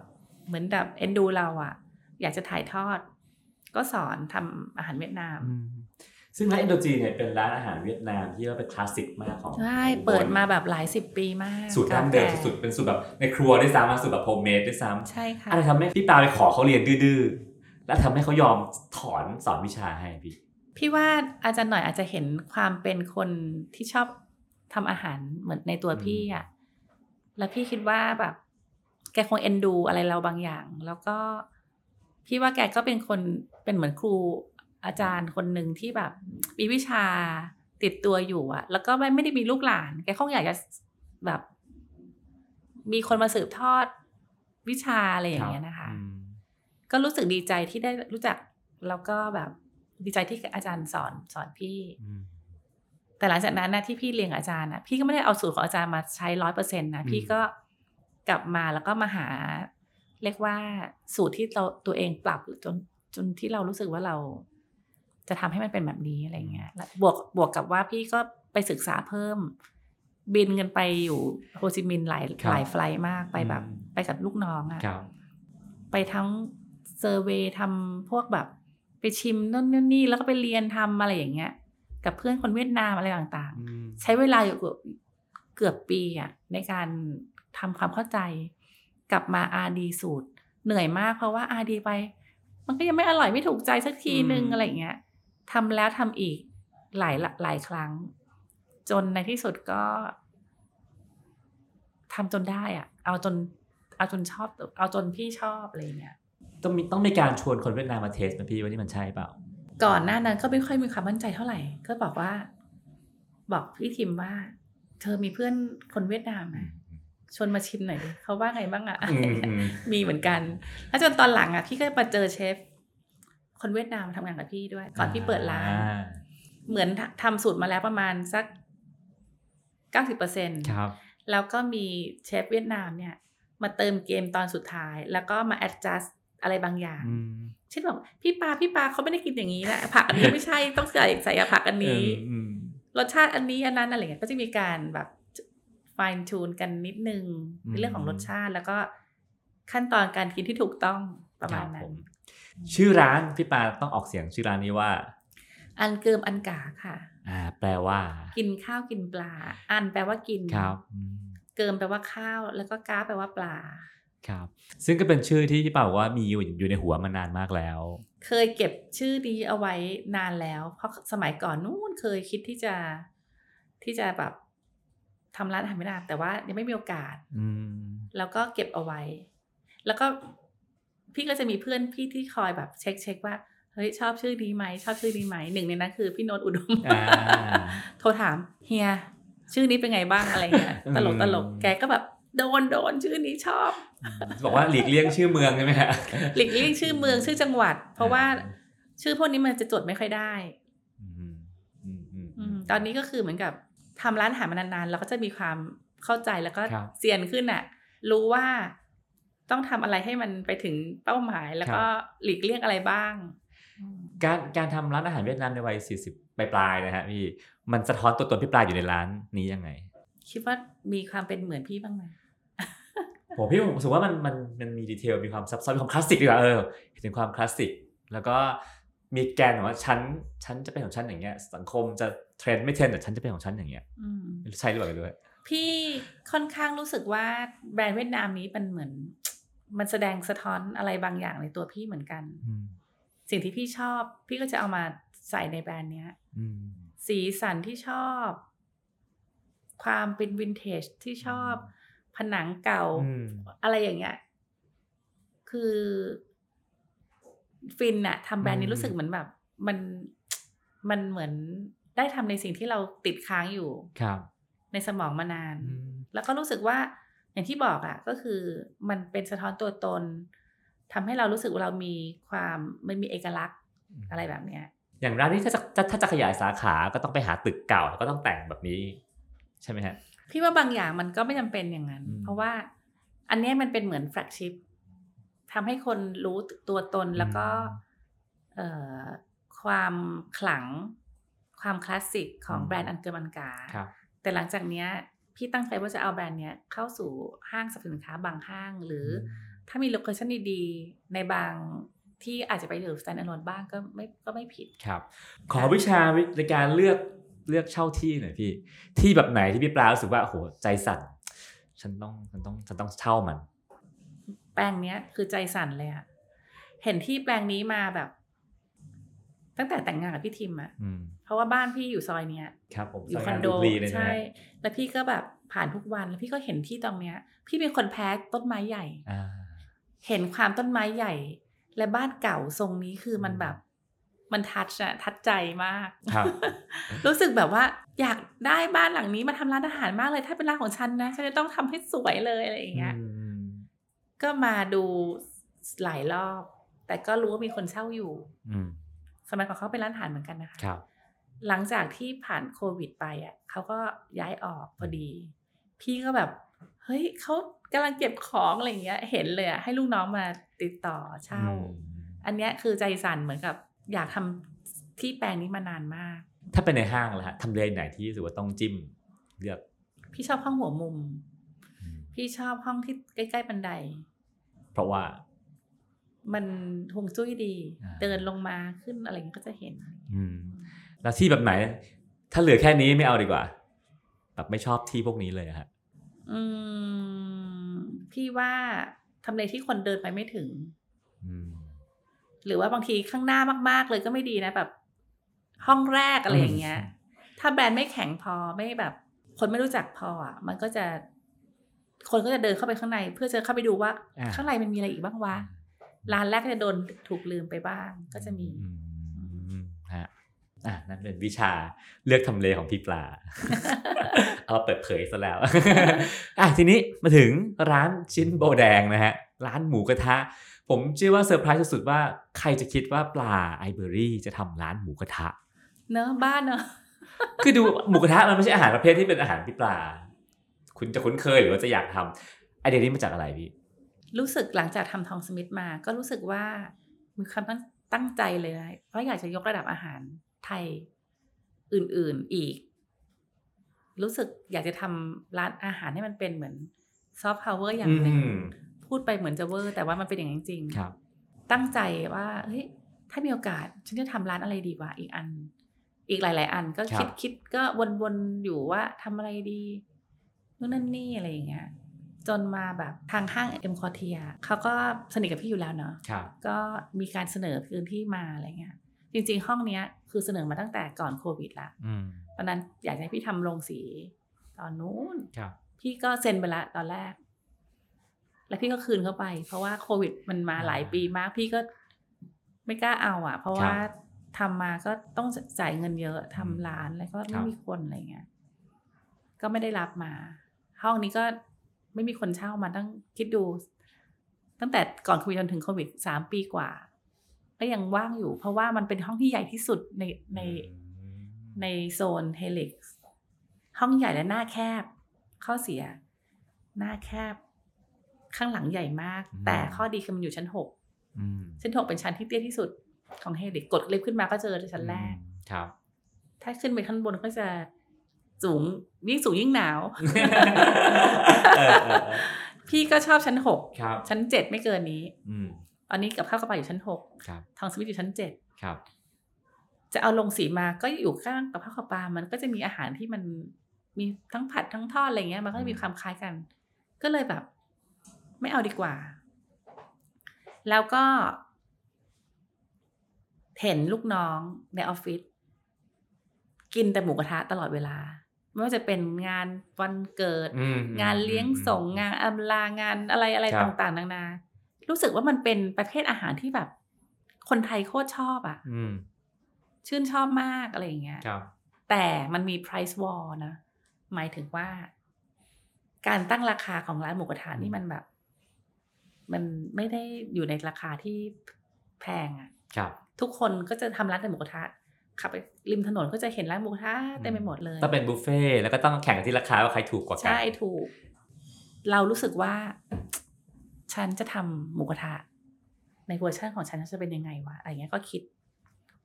เหมือนแบบเอ็นดูเราอะอยากจะถ่ายทอด ก็สอนทำอาหารเวียดนาม ซึ่งร้านอินโดจีนเนี่ยเป็นร้านอาหารเวียดนามที่ว่าเป็นคลาสสิกมากของใช่ของอุบลเปิดมาแบบหลายสิบปีมากสูตรดั้งเดิมก่าแก่สุดๆเป็นสูตรแบบในครัวด้วยซ้ำมาสูตรแบบ homemade ด้วยซ้ำใช่ค่ะอะไรทำให้พี่ปลาไปขอเขาเรียนดื้อๆแล้วทำให้เขายอมถอนสอนวิชาให้พี่พี่ว่าอาจารย์หน่อยอาจจะเห็นความเป็นคนที่ชอบทำอาหารเหมือนในตัวพี่อะแล้วพี่คิดว่าแบบ แกคงเอ็นดูอะไรเราบางอย่าง แล้วก็พี่ว่าแกก็เป็นคนเป็นเหมือนครู อาจารย์คนหนึ่งที่แบบมีวิชาติดตัวอยู่อะแล้วก็ไม่ไม่ได้มีลูกหลาน แกคงอยากจะแบบ มีคนมาสืบทอดวิชาอะไรอย่างเงี้ยนะคะอืมก็รู้สึกดีใจที่ได้รู้จัก แล้วก็แบบดีใจที่อาจารย์สอนสอนพี่อืมแต่หลังจากนั้นนะที่พี่เรียนกับอาจารย์นะพี่ก็ไม่ได้เอาสูตรของอาจารย์มาใช้ร้อยเปอร์เซ็นต์นะอืมพี่ก็กลับมาแล้วก็มาหา เรียกว่าสูตรที่เราตัวเองปรับจนจนที่เรารู้สึกว่าเรา จะทำให้มันเป็นแบบนี้อะไรเงี้ยแล้วบวกบวกกับว่าพี่ก็ไปศึกษาเพิ่ม บินกันไปอยู่โฮจิมินห์หลายหลาย flight มากไปแบบ ไปกับลูกน้องอะครับไปทั้ง survey ทำพวกแบบ ไปชิมนู่นนนนี่แล้วก็ไปเรียนทำอะไรอย่างเงี้ย กับเพื่อนคนเวียดนามอะไรต่างอืมๆใช้เวลาอยู่เกือบเกือบปีอะในการทำความเข้าใจ กลับมาอาดีสูตร เหนื่อยมากเพราะว่าอาดีไป มันก็ยังไม่อร่อยไม่ถูกใจสักทีนึงอะไรอย่างเงี้ย ทำแล้วทำอีกหลายหลายครั้ง จนในที่สุดก็ทำจนได้อะเอาจนเอาจนชอบ เอาจนพี่ชอบอะไรอย่างเงี้ยต้องมีต้องมีการชวนคนเวียดนามมาเทสไหมพี่ว่านี่มันใช่เปล่า ก่อนหน้านั้นก็ไม่ค่อยมีความมั่นใจเท่าไหร่ ก็บอกว่า บอกพี่ทิมว่า เธอมีเพื่อนคนเวียดนามไหมชวนมาชิมหน่อยดิเขาว่าไงบ้างอะอืมอืมมีเหมือนกัน แล้วจนตอนหลังอะพี่ก็มาเจอเชฟ คนเวียดนามมาทำงานกับพี่ด้วย ก่อนพี่เปิดร้านอ่าเหมือนทำสูตรมาแล้วประมาณสักเก้าสิบเปอร์เซ็นครับแล้วก็มีเชฟเวียดนามเนี่ย มาเติมเกมตอนสุดท้าย แล้วก็มา adjust อะไรบางอย่างอืมเช่นแบบพี่ปาพี่ปาเขาไม่ได้กินอย่างนี้นะผักอันนี้ไม่ใช่ต้องใส่ใส่ผักอันนี้อืมรสชาติอันนี้อันนั้นอะไรเงี้ยก็จะมีการแบบ fine tune กันนิดนึงในเรื่องของรสชาติแล้วก็ขั้นตอนการกินที่ถูกต้องประมาณคนั้บนผ ชื่อร้านพี่ปาต้องออกเสียงชื่อร้านนี้ว่า อันเกิมอันกาค่ะ อ่า แปลว่า กินข้าวกินปลา อันแปลว่ากินครับอืมเกิมแปลว่าข้าวแล้วก็ก้าแปลว่าปลาครับ ซึ่งก็เป็นชื่อที่พี่ปาบอกว่ามีอยู่อยู่ในหัวมานานมากแล้ว เคยเก็บชื่อนี้เอาไว้นานแล้ว เพราะสมัยก่อนนู้นเคยคิดที่จะที่จะแบบทำร้านอาหารเวียดนามแต่ว่ายังไม่มีโอกาสอืมแล้วก็เก็บเอาไว้ แล้วก็ พี่ก็จะมีเพื่อนพี่ที่คอยแบบเช็คเช็คว่าเฮ้ยชอบชื่อนี้ไหมชอบชื่อนี้ไหมหนึ่งในนั้นคือพี่โนตอุดมอ่าโทรถามเฮียชื่อนี้เป็นไงบ้างอะไรเงี้ยอืมตลกตลกแกก็แบบโดนโดนชื่อนี้ชอบ บอกว่าหลีกเลี่ยงชื่อเมืองใช่ไหมฮะหลีกเลี่ยงชื่อเมืองชื่อจังหวัด เพราะว่าอ่าชื่อพวกนี้มันจะจดไม่ค่อยได้อืมอืมอืมอืมตอนนี้ก็คือเหมือนกับทำร้านอาหารมานานๆเราก็จะมีความเข้าใจแล้วก็ครับเซียนขึ้นอะ รู้ว่า ต้องทำอะไรให้มันไปถึงเป้าหมายแล้วก็หลีกเลี่ยงอะไรบ้างอืมการการทำร้านอาหารเวียดนามในวัย 40ปลายๆนะฮะพี่มันสะท้อนตัวตนพี่ปลายอยู่ในร้านนี้ยังไง คิดว่ามีความเป็นเหมือนพี่บ้างไหมผมพี่ผมรู้สึกว่ามันมันมันมี detail มีความซับซ้อนมีความคลาสสิกดีกว่าเออเห็นถึงความคลาสสิกแล้วก็มีแกนของว่าฉันฉันจะเป็นของฉันอย่างเงี้ย สังคมจะเทรนด์ไม่เทรนด์แต่ฉันจะเป็นของฉันอย่างเงี้ยอืมใช่หรือเปล่าด้วยพี่ค่อนข้างรู้สึกว่าแบรนด์เวียดนามนี้มันเหมือน มันแสดงสะท้อนอะไรบางอย่างในตัวพี่เหมือนกันอืมสิ่งที่พี่ชอบ พี่ก็จะเอามาใส่ในแบรนด์เนี้ยอืมสีสันที่ชอบ ความเป็นวินเทจที่ชอบ ผนังเก่าอืมอะไรอย่างเงี้ย คือฟินอะทำแบรนด์นี้อืมรู้สึกเหมือนแบบ มันมันเหมือนได้ทำในสิ่งที่เราติดค้างอยู่ครับในสมองมานานอืมแล้วก็รู้สึกว่า อย่างที่บอกอะ่ะก็คือมันเป็นสะท้อนตัวตนทำให้เรารู้สึกว่าเรามีความมันมีเอกลักษณ์อะไรแบบเนี้ย อย่างร้านนี้ถ้าจะถ้าถ้าจะขยายสาขาก็ต้องไปหาตึกเก่าแล้วก็ต้องแต่งแบบนี้ ใช่ไหมฮะพี่ว่าบางอย่างมันก็ไม่จำเป็นอย่างนั้นอืมเพราะว่าอันเนี้ยมันเป็นเหมือนแฟลกชิพทำให้คนรู้ตัวตนแล้วก็เอ่อความขลังความคลาสสิกของแบรนด์อันเกิมอันกาครับแต่หลังจากเนี้ย พี่ตั้งใจว่าจะเอาแบรนด์เนี้ยเข้าสู่ห้างสรรพสินค้าบางห้าง หรืออถ้ามี location ดีๆ ในบางที่อาจจะไปอยู่ stand alone บ้างก็ไม่ก็ไม่ผิดครับ ขอวิชาในการเลือกเลือกเช่าที่หน่อยพี่ ที่แบบไหนที่พี่ปลารู้สึกว่าโอ้โหใจสั่น ฉันต้องฉันต้องฉันต้องเช่ามัน แปลงเนี้ยคือใจสั่นเลยอะเห็นที่แปลงนี้มาแบบ ตั้งแต่แต่งงานกับพี่ทิมอะอืมเพราะว่าบ้านพี่อยู่ซอยเนี้ยครับผมอยู่ซคอนงาโดบุรีเลยนะใช่ฮะแล้วพี่ก็แบบผ่านทุกวันแล้วพี่ก็เห็นที่ตรงเนี้ย พี่เป็นคนแพ้ต้นไม้ใหญ่อ่าเห็นความต้นไม้ใหญ่ และบ้านเก่าทรงนี้คือมันแบบ มันทัชอะทัชใจมากครับรู้สึกแบบว่า อยากได้บ้านหลังนี้มาทำร้านอาหารมากเลย ถ้าเป็นร้านของฉันนะฉันจะต้องทำให้สวยเลยอะไรอย่างเงี้ยอืมก็มาดูหลายรอบ แต่ก็รู้ว่ามีคนเช่าอยู่อื มสมัยก่อนเขาเป็นร้านอาหารเหมือนกันนะคะครับ หลังจากที่ผ่านโควิดไปอะเขาก็ย้ายออกพอดี พี่ก็แบบเฮ้ยเขากำลังเก็บของอะไรอย่างเงี้ย เห็นเลยอะให้ลูกน้องมาติดต่อเช่า อันเนี้ยคือใจสั่นเหมือนกับ อยากทำที่แปลงนี้มานานมาก ถ้าเป็นในห้างล่ะฮะทำเลไหนที่รู้สึกว่าต้องจิ้มเลือก พี่ชอบห้องหัวมุม พี่ชอบห้องที่ใกล้ ๆ บันได เพราะว่า มันหงจุ้ยดีอ่าเดินลงมาขึ้นอะไรอย่างเงี้ยก็จะเห็นอืมแล้วที่แบบไหน ถ้าเหลือแค่นี้ไม่เอาดีกว่า แบบไม่ชอบที่พวกนี้เลยอะฮะอืมพี่ว่าทำเลที่คนเดินไปไม่ถึงอืมหรือว่าบางทีข้างหน้ามาก ๆ เลยก็ไม่ดีนะแบบ ห้องแรกอะไรอย่างเงี้ย ถ้าแบรนด์ไม่แข็งพอไม่แบบ คนไม่รู้จักพออะ มันก็จะ คนก็จะเดินเข้าไปข้างใน เพื่อจะเข้าไปดูว่าอ่าข้างในมันมีอะไรอีกบ้างวะ ร้านแรกก็จะโดนถูกลืมไปบ้างก็จะมีอืมฮะอะนั่นเป็นวิชาเลือกทำเลของพี่ปลา เอามาเปิดเผยซะแล้วอะทีนี้มาถึงร้านชิ้นโบแดงนะฮะ ร้านหมูกระทะ ผมเชื่อว่าเซอร์ไพรส์สุดๆว่าใครจะคิดว่าปลาไอเบอรี่จะทำร้านหมูกระทะ เนอะบ้านเนอะคือดูหมูกระทะมันไม่ใช่อาหารประเภทที่เป็นอาหารพี่ปลา คุณจะคุ้นเคยหรือว่าจะอยากทำไอเดียนี้มาจากอะไรพี่ รู้สึกหลังจากทำทองสมิธมา ก็รู้สึกว่ามีความตั้งตั้งใจเลยนะเพราะอยากจะยกระดับอาหารไทยอื่น ๆอีก รู้สึกอยากจะทำร้านอาหารให้มันเป็นเหมือนซอฟต์พาวเวอร์อย่างหนึ่งอืมพูดไปเหมือนจะเวอร์ แต่ว่ามันเป็นอย่างนั้นจริงๆครับ ตั้งใจว่าเฮ้ยถ้ามีโอกาสฉันจะทำร้านอะไรดีวะอีกอัน อีกหลาย ๆ อันก็ครัคิดบคิดก็วนๆอยู่ว่าทำอะไรดีนู่นนั่นนี่อะไรอย่างเงี้ย จนมาแบบทางห้างเอ็มคอเทียเขาก็สนิทกับพี่อยู่แล้วเนาะครับก็มีการเสนอพื้นที่มาอะไรเงี้ยจริงๆ ห้องเนี้ยคือเสนอมาตั้งแต่ก่อนโควิดละอืมตอนนั้นอยากให้พี่ทำโรงสีตอนนู้นครับพี่ก็เซ็นไปละตอนแรก แล้วพี่ก็คืนเข้าไป เพราะว่าโควิดมันมาหลายปีมาก พี่ก็ไม่กล้าเอาอะ เพราะว่าทำมาก็ต้องจ่ายเงินเยอะทำร้านแล้วก็ไม่มีคนอะไรเงี้ย ก็ไม่ได้รับมา ห้องนี้ก็ ไม่มีคนเช่ามาตั้งคิดดู ตั้งแต่ก่อนโควิดจนถึงโควิดสามปีกว่า ก็ยังว่างอยู่ เพราะว่ามันเป็นห้องที่ใหญ่ที่สุดในในในโซนเฮลิกซ์ห้องใหญ่และหน้าแคบ ข้อเสีย หน้าแคบ ข้างหลังใหญ่มากอืมแต่ข้อดีคือมันอยู่ชั้นหกอืมชั้นหกเป็นชั้นที่เตี้ยที่สุดของเฮลิกซ์กดลิฟต์ขึ้นมาก็เจอชั้นแรกครับ ถ้าขึ้นไปข้างบนก็จะ สูงยิ่งสูงยิ่งหนาวเออเออเออพี่ก็ชอบชั้นหกครับชั้นเจ็ดไม่เกินนี้อืมตอนนี้กับข้าวกระเป๋าอยู่ชั้นหกครับทองสมิธอยู่ชั้นเจ็ดครับจะเอาลงสีมาก็อยู่ข้างกับข้าวกับปลามันก็จะมีอาหารที่มันมีทั้งผัดทั้งทอดอะไรเงี้ย มันก็จะมีความคล้ายกัน ก็เลยแบบ ไม่เอาดีกว่า แล้วก็ เห็นลูกน้องในออฟฟิศกินแต่หมูกระทะตลอดเวลา ไม่ว่าจะเป็นงานวันเกิดอืมงานเลี้ยงส่งงานอำลางานอะไรอะไรครับต่างๆนานา รู้สึกว่ามันเป็นประเภทอาหารที่แบบ คนไทยโคตรชอบอะ่ะอืมชื่นชอบมากอะไรอย่างเงี้ยครับแต่มันมี price war นะ หมายถึงว่า การตั้งราคาของร้านหมูกระทะนี่มันแบบ มันไม่ได้อยู่ในราคาที่แพงอะ่ะครับทุกคนก็จะทำร้านแต่หมูกระทะ ขับไปริมถนนก็จะเห็นร้านหมูกระทะเต็มไปหมดเลยต้องเป็นบุฟเฟ่ต์แล้วก็ต้องแข่งกันที่ราคาว่าใครถูกกว่ากัใช่ถูก เรารู้สึกว่า ฉันจะทำหมูกระทะในเวอร์ชันของฉันจะเป็นยังไงวะอะไรเงี้ยก็คิด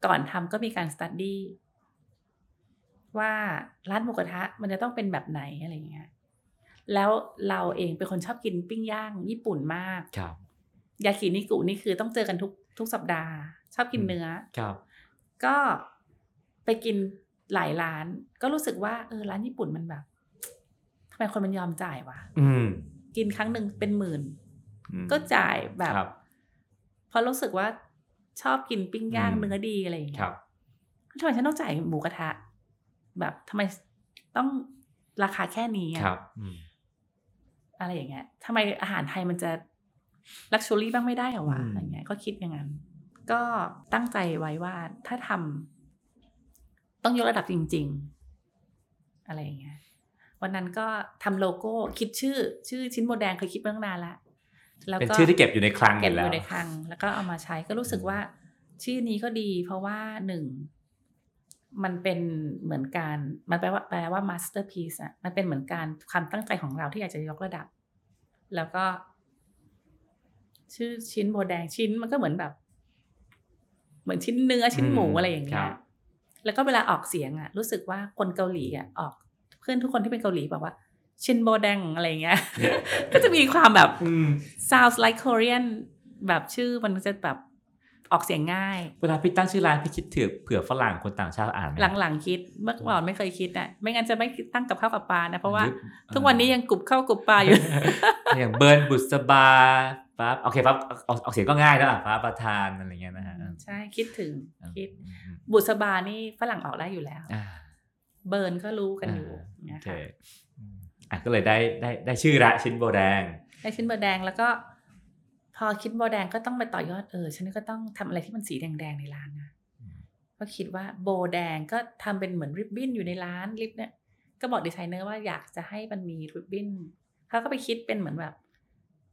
ก่อนทำก็มีการ study ว่าร้านหมูกระทะมันจะต้องเป็นแบบไหนอะไรเงี้ยแล้วเราเองเป็นคนชอบกินปิ้งย่างญี่ปุ่นมากครับยากินิกุนี่คือต้องเจอกันทุกทุกสัปดาห์ ชอบกินเนื้อครับ ก็ ไปกินหลายร้าน ก็รู้สึกว่าเออร้านญี่ปุ่นมันแบบทำไมคนมันยอมจ่ายวะอืมกินครั้งหนึ่งเป็นหมื่นอืมก็จ่ายแบบครับเพราะรู้สึกว่าชอบกินปิ้งย่างอืมเนื้อดีอะไรอย่างคเงี้รัยบทำไมฉันต้องจ่ายหมูกระทะ แบบทำไมต้องราคาแค่นี้อะครับอืมอะไรอย่างเงี้ยทำไมอาหารไทยมันจะลักชัวรี่บ้างไม่ได้เหรอวะอืมอะไรเงี้ย ก็คิดอย่างนั้น ก็ตั้งใจไว้ว่าถ้าทำ ต้องยกระดับจริง ๆ อะไรอย่างเงี้ยวันนั้นก็ทำโลโก้คิดชื่อ ชื่อชิ้นโบแดงเคยคิดมาตั้งนานละแล้วเป็นก็ชื่อที่เก็บอยู่ในคลังเก็บออยู่ยู่แล้วในคลัง แล้วก็เอามาใช้ก็รู้สึกว่า ชื่อนี้ก็ดี เพราะว่าหนึ่งมันเป็นเหมือนการมันแปลว่าแปลว่า masterpiece อะมันเป็นเหมือนการความตั้งใจของเราที่อยากจะยกระดับ แล้วก็ ชื่อชิ้นโบแดงชิ้นมันก็เหมือนแบบ เหมือนชิ้นเนื้อชิ้นหมูอืมอะไรอย่างเงี้ครัยบ แล้วก็เวลาออกเสียงอะรู้สึกว่าคนเกาหลีอะออกเพื่อนทุกคนที่เป็นเกาหลีบอกว่า ชินโบแดงอะไรอย่างเงี้ย ก็จะมีความแบบอืม sounds like Korean แบบชื่อมันจะแบบ ออกเสียงง่าย เวลาพี่ตั้งชื่อร้านพี่คิดเผื่อเผื่อฝรั่งคนต่างชาติอ่านไหมหลังๆคิดเมื่อก่อนไม่เคยคิดอะไม่งั้นจะไม่ตั้งกับข้าวกับปลานะเพราะว่ายุคทุกวันนี้ยังกรุบข้าวกรุบปลาอยู่อย่างเบิร์นบุษบาปั๊บโอเคปั๊บออกออกเสียงก็ง่ายแล้วอะฟ้าประธานอะไรเงี้ยนะฮะใช่คิดถึงอืมคิดอืมอืมบุษบานี่ฝรั่งออกได้อยู่แล้วอ่าเบิร์นก็รู้กันอยู่อ่านะโอเคคะอืมอะก็เลยได้ได้ได้ชื่อละชิ้นโบแดงได้ชิ้นเบอร์แดงแล้วก็ พอคิดโบแดงก็ต้องไปต่อยอดเออฉันก็ต้องทำอะไรที่มันสีแดงๆในร้านนะอืมก็คิดว่าโบแดงก็ทำเป็นเหมือนริบบิ้นอยู่ในร้านริบเนี่ยก็บอกดีไซเนอร์ว่าอยากจะให้มันมีริบบิ้นเขาก็ไปคิดเป็นเหมือนแบบ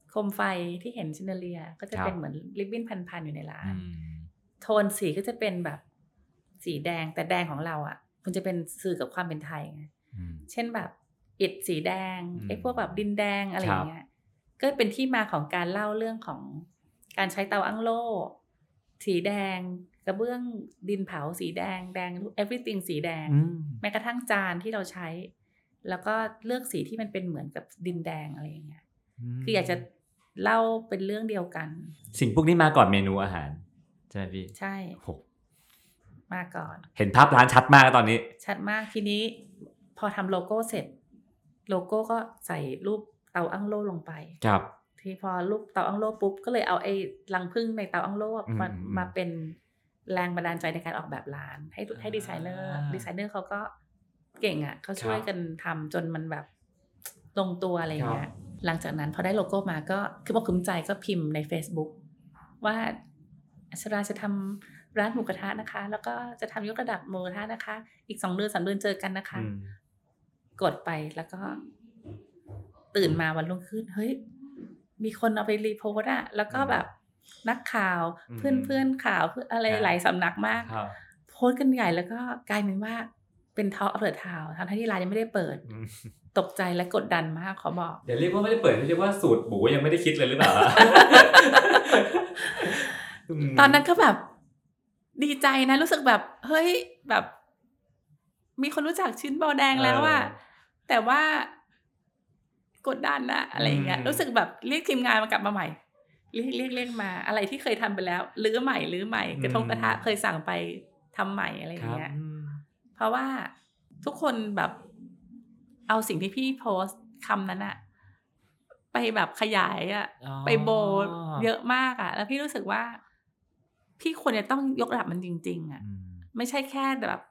โคมไฟที่เห็นชินเดอเรีย ก็จะครับเป็นเหมือนริบบิ้นพันๆอยู่ในร้านอืมโทนสีก็จะเป็นแบบสีแดงแต่แดงของเราอะ่ะ มันจะเป็นสื่อกับความเป็นไทยไงอืมเช่นแบบอิฐสีแดงอืมไอ้พวกแบบดินแดงอะไรอย่างเงี้ย ก็เป็นที่มาของการเล่าเรื่องของการใช้เตาอั้งโล่สีแดง กระเบื้องดินเผาสีแดงแดง everything สีแดงอืมแม้กระทั่งจานที่เราใช้ แล้วก็เลือกสีที่มันเป็นเหมือนกับดินแดงอะไรอย่างเงี้ยคืออยากจะเล่าเป็นเรื่องเดียวกัน สิ่งพวกนี้มาก่อนเมนูอาหาร ใช่ไหมพี่ ใช่โหมาก่อน เห็นภาพร้านชัดมากตอนนี้ ชัดมากทีนี้ พอทำโลโก้เสร็จ โลโก้ก็ใส่รูป เตาอั้งโล่ลงไปครับทีพอรูปเตาอั้งโล่ปุ๊บก็เลยเอาไอ้รังผึ้งในเตาอั้งโล่อืมมาอืมมาเป็นแรงบันดาลใจในการออกแบบร้าน ให้ให้ดีไซเนอร์อ่าดีไซเนอร์เขาก็เก่งอะเขาช่วยครับกันทำจนมันแบบลงตัวอะไรอย่างเงี้ยหลังจากนั้นพอได้โลโก้มาก็คือบอกคุ้มใจก็พิมพ์ใน Facebook ว่าอัจฉราจะทำร้านหมูกระทะนะคะ แล้วก็จะทำยกระดับหมูกระทะนะคะ อีกสองเดือนสามเดือนเจอกันนะคะอืมกดไปแล้วก็ ตื่นมาวันรุ่งขึ้นเฮ้ยมีคนเอาไป repost อะแล้วก็แบบนักข่าวอืมเพื่อนเพื่อนข่าวเพื่อนอะไรครับหลายสำนักมากครับโพสต์กันใหญ่แล้วก็กลายเป็นว่าเป็นทอเปิดทาวทั้งที่ร้านยังไม่ได้เปิดอืมตกใจและกดดันมากขอบอกเดี๋ยวเรียกว่าไม่ได้เปิดเรียกว่าสูตรหมูยังไม่ได้คิดเลยหรือเปล่ามตอนนั้นก็แบบ ดีใจนะรู้สึกแบบ เฮ้ยแบบ มีคนรู้จักชิ้นบอแดงแล้วอะเออแต่ว่า กดดันอะอะไรอย่างเงี้ยอืมรู้สึกแบบเรียกทีมงานมากลับมาใหม่เรียกเรียกเรียกมา อะไรที่เคยทำไปแล้วรื้อใหม่รื้อใหม่กระทงกระทะเคยสั่งไปทำใหม่อะไรอคย่างรับเงี้ยอืมเพราะว่าทุกคนแบบเอาสิ่งที่พี่โพสต์คำนั้นอะไปแบบขยายอะอ๋อไปโบเยอะมากอะแล้วพี่รู้สึกว่า พี่ควรจะต้องยกระดับมันจริง ๆอะอืมไม่ใช่แค่แบบ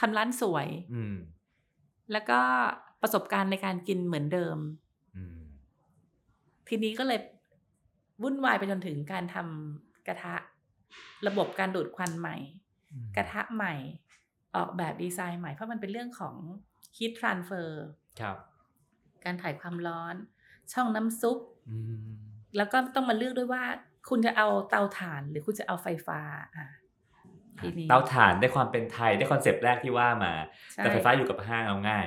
ทำร้านสวยอืมแล้วก็ ประสบการณ์ในการกินเหมือนเดิมอืมทีนี้ก็เลยวุ่นวายไปจนถึงการทำกระทะ ระบบการดูดควันใหม่ กระทะใหม่ ออกแบบดีไซน์ใหม่ เพราะมันเป็นเรื่องของ heat transfer ครับการถ่ายความร้อน ช่องน้ำซุปอืมแล้วก็ต้องมาเลือกด้วยว่า คุณจะเอาเตาถ่านหรือคุณจะเอาไฟฟ้าอะทีนี้เตาถ่านได้ความเป็นไทยได้คอนเซปต์แรกที่ว่ามาใช่แต่ไฟฟ้าอยู่กับห้างเอาง่าย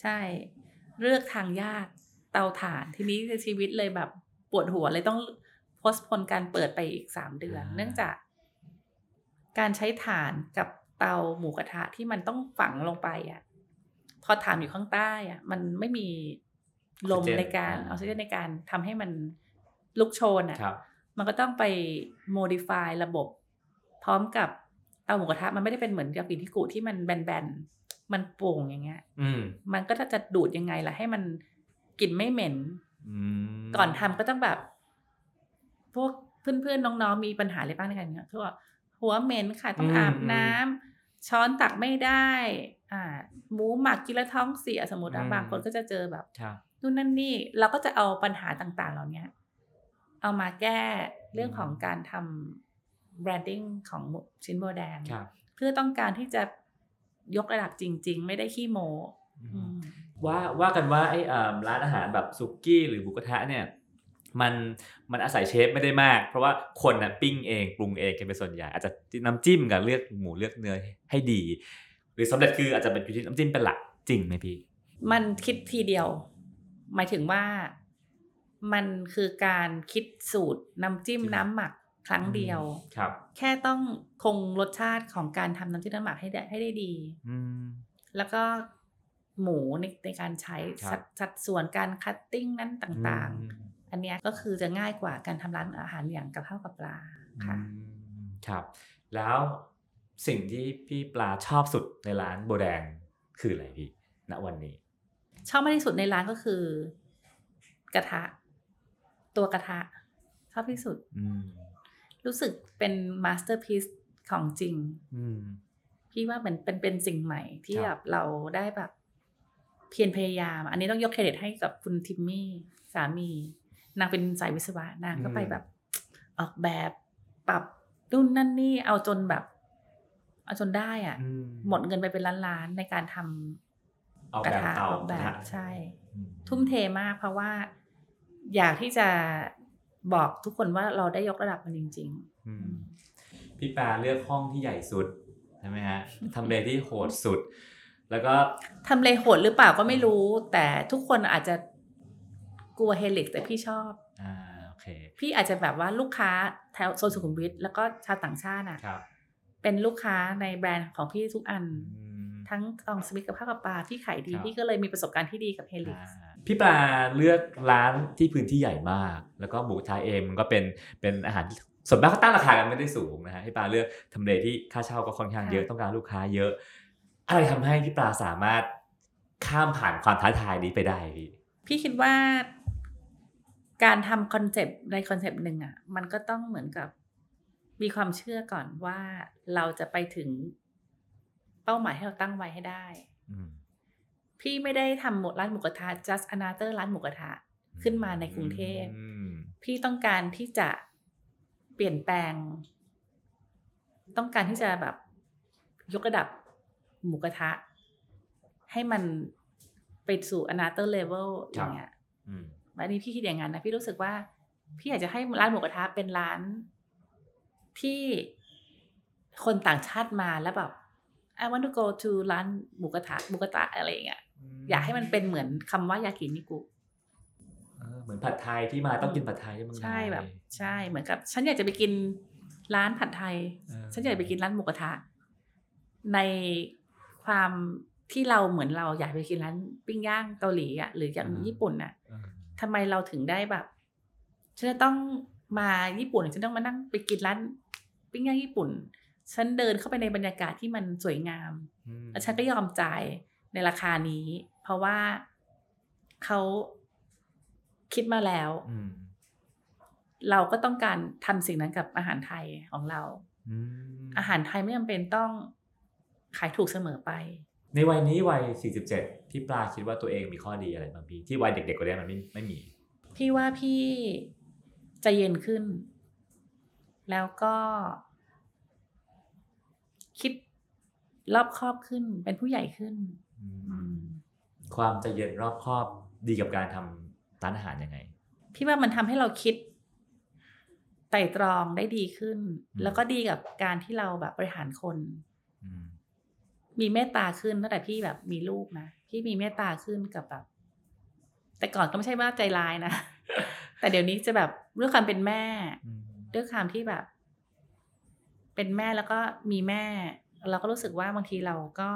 ใช่ เลือกทางยากเตาถ่าน ทีนี้ชีวิตเลยแบบปวดหัวเลยต้อง postpone การเปิดไปอีกสามเดือนอ่าเนื่องจาก การใช้ถ่านกับเตาหมูกระทะที่มันต้องฝังลงไปอะ พอถ่านอยู่ข้างใต้อะ มันไม่มีลมในการออกซิเจนในการทำให้มันลุกโชนอะครับมันก็ต้องไป modify ระบบ พร้อมกับเตาหมูกระทะมันไม่ได้เป็นเหมือนยากินิกุที่มันแบนๆ มันโป่งอย่างเงี้ยอืมมันก็จะดูดยังไงล่ะ ให้มันกลิ่นไม่เหม็นอืมก่อนทำก็ต้องแบบ พวกเพื่อนๆน้องๆมีปัญหาอะไรบ้างในการเนี่ยคือว่าหัวเหม็นค่ะต้องอาบน้ำช้อนตักไม่ได้ อ่า หมูหมักกินแล้วท้องเสียสมมติอะบางคนก็จะเจอแบบครับนู่นนั่นนี่เราก็จะเอาปัญหาต่างๆ เหล่านี้เอามาแก้เรื่องของการทำแบรนดิ้งของชิ้นโบแดงครับเพื่อต้องการที่จะ ยกระดับจริง ๆ ไม่ได้ขี้โมอืมว่าว่ากันว่าไอ้เอิ่มร้านอาหารแบบซุกี้หรือหมูกระทะเนี่ยมันมันอาศัยเชฟไม่ได้มาก เพราะว่าคนน่ะปิ้งเองปรุงเองกันเป็นส่วนใหญ่อาจจะน้ำจิ้มกับเลือกหมูเลือกเนื้อให้ดี หรือสำเร็จคืออาจจะเป็นอยู่ที่น้ำจิ้มเป็นหลักจริงไหมพี่ มันคิดทีเดียว หมายถึงว่ามันคือการคิดสูตรน้ำจิ้มจิ้มน้ำหมัก ครั้งเดียวครับ แค่ต้องคงรสชาติของการทำน้ำจิ้มน้ำหมักให้ได้ให้ได้ดีอืมแล้วก็หมูในในการใช้ครับสัดสัดส่วนการ cutting นั้นต่างอืมๆอันเนี้ยก็คือจะง่ายกว่าการทำร้านอาหารอย่างกับข้าวกับปลาค่ะอืมครับ แล้วสิ่งที่พี่ปลาชอบสุดในร้านโบแดงคืออะไรพี่ณวันนี้ ชอบมากที่สุดในร้านก็คือ กระทะ ตัวกระทะชอบที่สุดอืม รู้สึกเป็นมาสเตอร์พี e ของจริงอืมพี่ว่ามันเป็นเป็นสิ่งใหม่ที่ครับแบบเราได้แบบเพียรพยายาม อันนี้ต้องยกเครดิตให้กับคุณทิมมี่สามี นางเป็นสายวิศวะนางก็ไปแบบ ออกแบบปรับนู่นนั่นนี่เอาจนแบบ เอาจนได้อะอืหมดเงินไปเป็นล้านๆในการทำออกกระแบบทะเตาออกแบบกระทะใช่อืมทุ่มเทมากเพราะว่า อยากที่จะ บอกทุกคนว่าเราได้ยกระดับมันจริงอืๆมพี่ปลาเลือกห้องที่ใหญ่สุดใช่ไหมฮะทำเลที่โหดสุด แล้วก็ทำเลโหดหรือเปล่าก็ไม่รู้ แต่ทุกคนอาจจะกลัวเฮลิกแต่พี่ชอบอ่าโอเคพี่อาจจะแบบว่าลูกค้าแถวโซนสุขุมวิทแล้วก็ชาวต่างชาติอะครับเป็นลูกค้าในแบรนด์ของพี่ทุกอันอืมทั้งกองสมิธกับข้าวกับปลาพี่ขายดีครับพี่ก็เลยมีประสบการณ์ที่ดีกับเฮลิกอ่า พี่ปลาเลือกร้านที่พื้นที่ใหญ่มาก แล้วก็หมูกระทะเองมันก็เป็นเป็นอาหารที่ส่วนมากเขาตั้งราคากันไม่ได้สูงนะฮะพี่ปลาเลือกทำเลที่ค่าเช่าก็ค่อนข้างเยอะค่ะต้องการลูกค้าเยอะ อะไรทำให้พี่ปลาสามารถข้ามผ่านความท้าทายนี้ไปได้พี่พี่คิดว่าการทำคอนเซปต์ในคอนเซปต์หนึ่งอะมันก็ต้องเหมือนกับมีความเชื่อก่อนว่าเราจะไปถึงเป้าหมายที่เราตั้งไว้ให้ได้อืม พี่ไม่ได้ทำหมดร้านหมูกระทะ just another ร้านหมูกระทะขึ้นมาในกรุงเทพอืมพี่ต้องการที่จะเปลี่ยนแปลง ต้องการที่จะแบบยกระดับหมูกระทะ ให้มันไปสู่ another level อย่างเงี้ยอืมอันนี้พี่คิดอย่างนั้นนะพี่รู้สึกว่า พี่อยากจะให้ร้านหมูกระทะเป็นร้าน ที่คนต่างชาติมาแล้วแบบ I want to go to ร้านหมูกระทะหมูกระทะอะไรอย่างเงี้ย อยากให้มันเป็นเหมือนคำว่ายากินิกุเออเหมือนผัดไทยที่มาต้องกินผัดไทยที่เมืองไทยใช่แบบ ใช่เหมือนกับ ฉันอยากจะไปกินร้านผัดไทยเออฉันอยากไปกินร้านหมูกระทะ ในความที่เราเหมือนเราอยากไปกินร้านปิ้งย่างเกาหลีอะหรืออย่างญี่ปุ่นอะเออทำไมเราถึงได้แบบฉันจะต้องมาญี่ปุ่นฉันต้องมานั่งไปกินร้านปิ้งย่างญี่ปุ่น ฉันเดินเข้าไปในบรรยากาศที่มันสวยงามอืมแล้วฉันก็ยอมจ่ายในราคานี้ เพราะว่าเขาคิดมาแล้วอืมเราก็ต้องการทำสิ่งนั้นกับอาหารไทยของเราอืมอาหารไทยไม่จำเป็นต้องขายถูกเสมอไป ในวัยนี้วัย 47 พี่ปลาคิดว่าตัวเองมีข้อดีอะไรบ้างพี่ ที่วัยเด็กๆกว่านี้มันไม่ไม่มี พี่ว่าพี่ใจเย็นขึ้น แล้วก็ คิดรอบคอบขึ้นเป็นผู้ใหญ่ขึ้นอืมอืม ความใจเย็นรอบคอบดีกับการทำร้านอาหารยังไง พี่ว่ามันทำให้เราคิดไตร่ตรองได้ดีขึ้นอืมแล้วก็ดีกับการที่เราแบบบริหารคนอืมมีเมตตาขึ้นตั้งแต่พี่แบบมีลูกนะพี่มีเมตตาขึ้นกับแบบ แต่ก่อนก็ไม่ใช่ว่าใจร้ายนะแต่เดี๋ยวนี้จะแบบเรื่องความเป็นแม่อืมด้วยความที่แบบ เป็นแม่แล้วก็มีแม่ เราก็รู้สึกว่าบางทีเราก็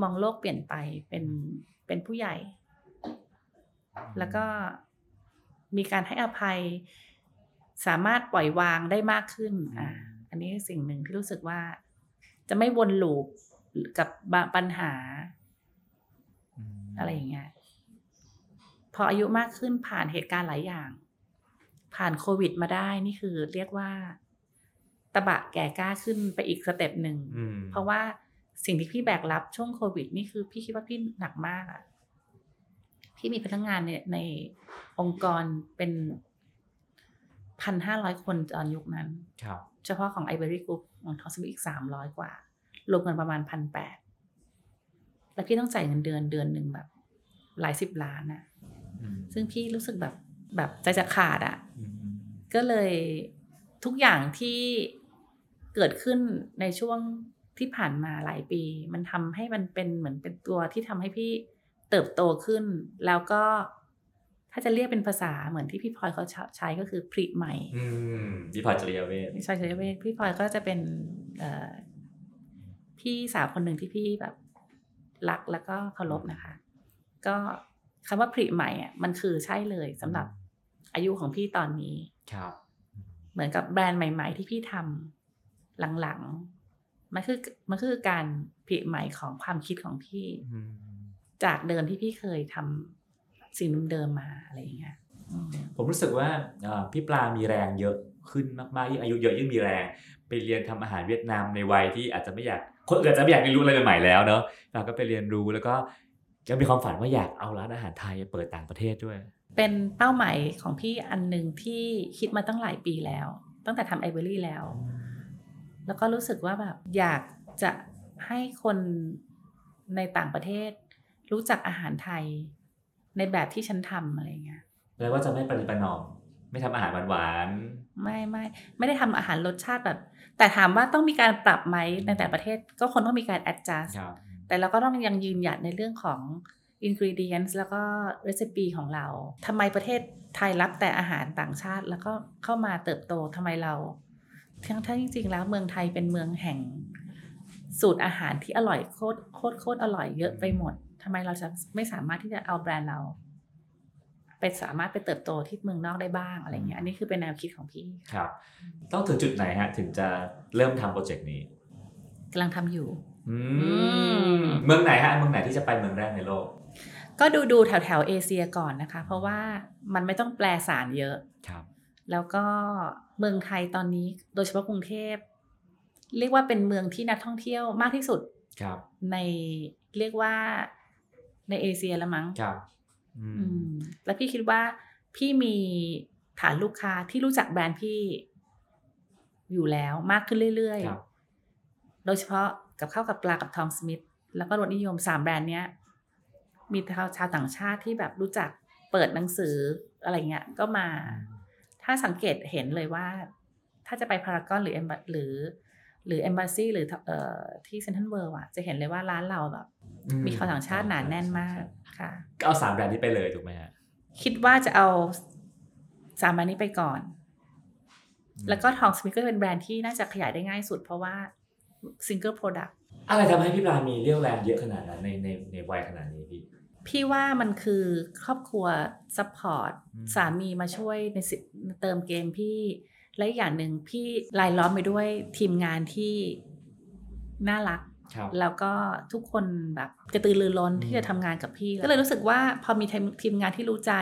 มองโลกเปลี่ยนไปเป็นเป็นผู้ใหญ่ แล้วก็มีการให้อภัย สามารถปล่อยวางได้มากขึ้นอ่าอันนี้สิ่งหนึ่งที่รู้สึกว่า จะไม่วนลูปกับบางปัญหามอะไรอย่างเงี้ยพออายุมากขึ้นผ่านเหตุการณ์หลายอย่าง ผ่านโควิดมาได้นี่คือเรียกว่า ตะบะแก่กล้าขึ้นไปอีก step หนึ่งอืมเพราะว่า สิ่งที่พี่แบกรับช่วงโควิด นี่คือพี่คิดว่าพี่หนักมากอะพี่มีพนักงานในในองค์กรเป็นพันห้าร้อยคนตอนยุคนั้น ครับ เฉพาะของ iberry Group ของทองสมิธอีกสามร้อยกว่า รวมกันประมาณพันแปดแล้วพี่ต้องจ่ายเงินเดือนเดือนหนึ่งแบบ หลายสิบล้านอะอืมซึ่งพี่รู้สึกแบบแบบใจจะขาดอะอืมก็เลยทุกอย่างที่เกิดขึ้นในช่วง ที่ผ่านมาหลายปี มันทำให้มันเป็นเหมือนเป็นตัวที่ทำให้พี่เติบโตขึ้น แล้วก็ถ้าจะเรียกเป็นภาษาเหมือนที่พี่พลอยเขาใช้ก็คือพริใหม่อืมวิพาจริยเวทไม่ใช่เฉยเวทพี่พลอยก็จะเป็นเอ่อพี่สาวคนหนึ่งที่พี่แบบรักแล้วก็เคารพนะคะ ก็คำว่าพริใหม่อะมันคือใช่เลยสำหรับอายุของพี่ตอนนี้ครับ เหมือนกับแบรนด์ใหม่ ๆ ที่พี่ทำหลังๆ มันคือมันคือการผลิใหม่ของความคิดของพี่อืมจากเดิมที่พี่เคยทำสิ่งเดิมๆมาอะไรอย่างเงี้ยอืมผมรู้สึกว่าเอ่อพี่ปลามีแรงเยอะขึ้นมากๆยิ่งอายุเยอะยิ่งมีแรงไปเรียนทำอาหารเวียดนามในวัยที่อาจจะไม่อยากคนอื่นอาจจะไม่อยากเรียนรู้อะไรใหม่ๆแล้วเนอะเราก็ไปเรียนรู้แล้วก็ยังมีความฝันว่าอยากเอาร้านอาหารไทยไปเปิดต่างประเทศด้วย เป็นเป้าหมายของพี่อันหนึ่งที่คิดมาตั้งหลายปีแล้ว ตั้งแต่ทำไอเวอรี่แล้ว แล้วก็รู้สึกว่าแบบอยากจะให้คนในต่างประเทศ รู้จักอาหารไทยในแบบที่ฉันทำอะไรอย่างเงี้ยแปลว่าจะไม่ปฏิปนอมไม่ทำอาหารหวานไม่ไม่ไม่ได้ทำอาหารรสชาติแบบ แต่ถามว่าต้องมีการปรับไหมในแต่ละประเทศก็คนต้องมีการ adjust ๆครับแต่เราก็ต้องยังยืนหยัดในเรื่องของ ingredients แล้วก็ recipe ของเราทำไมประเทศไทยรับแต่อาหารต่างชาติ แล้วก็เข้ามาเติบโตทำไมเรา ทั้งทั้งจริงๆ แล้วเมืองไทยเป็นเมืองแห่งสูตรอาหารที่อร่อยโคตรโคตรโคตรอร่อยเยอะไปหมดทำไมเราจะไม่สามารถที่จะเอาแบรนด์เราไปสามารถไปเติบโตที่เมืองนอกได้บ้างอะไรเงี้ยอันนี้คือเป็นแนวคิดของพี่ครับ ต้องถึงจุดไหนฮะ ถึงจะเริ่มทำโปรเจกต์นี้กำลังทำอยู่อืมมเมืองไหนฮะเมืองไหนที่จะไปเมืองแรกในโลก ก็ดูดูแถวแถวๆเอเชียก่อนนะคะ เพราะว่ามันไม่ต้องแปลสารเยอะครับ แล้วก็เมืองไทยตอนนี้โดยเฉพาะกรุงเทพ เรียกว่าเป็นเมืองที่นักท่องเที่ยวมากที่สุดครับในเรียกว่าในเอเชียแล้วมั้งครับอืมอืมแล้วพี่คิดว่าพี่มีฐานลูกค้าที่รู้จักแบรนด์พี่อยู่แล้วมากขึ้นเรื่อยครับๆโดยเฉพาะกับข้าวกับปลากับทองสมิธแล้วก็รสนิยมสามแบรนด์เนี้ย มีชาวชาวต่างชาติที่แบบรู้จักเปิดหนังสืออะไรเงี้ยก็มา ถ้าสังเกตเห็นเลยว่า ถ้าจะไปพารากอนหรือ Emba- หรือ หรือเอมบ s ซีหรือเอ่อที่เซนทรัลเวิลด์อะจะเห็นเลยว่าร้านเราแบบอืมีชาวต่างชาติหนาแน่นมากค่ะก็เอาสามแบรนด์นี้ไปเลยถูกไหมฮะคิดว่าจะเอาสามอันนี้ไปก่อน แล้วก็ทองสมิธก็เป็นแบรนด์ที่น่าจะขยายได้ง่ายสุด เพราะว่า single product อะไรทำให้พี่ปลามีเรี่ยวแรงเยอะขนาดนั้นในในในวัยขนาดนี้พี่ พี่ว่ามันคือครอบครัว support อืมสามีมาช่วยในสิเติมเต็มพี่ และอีกอย่างหนึ่งพี่รายล้อมไปด้วยทีมงานที่น่ารักครับแล้วก็ทุกคนแบบกระตือรือร้นอืมที่จะทำงานกับพี่ ก็เลยรู้สึกว่าพอมีทีมทีมงานที่รู้ใจ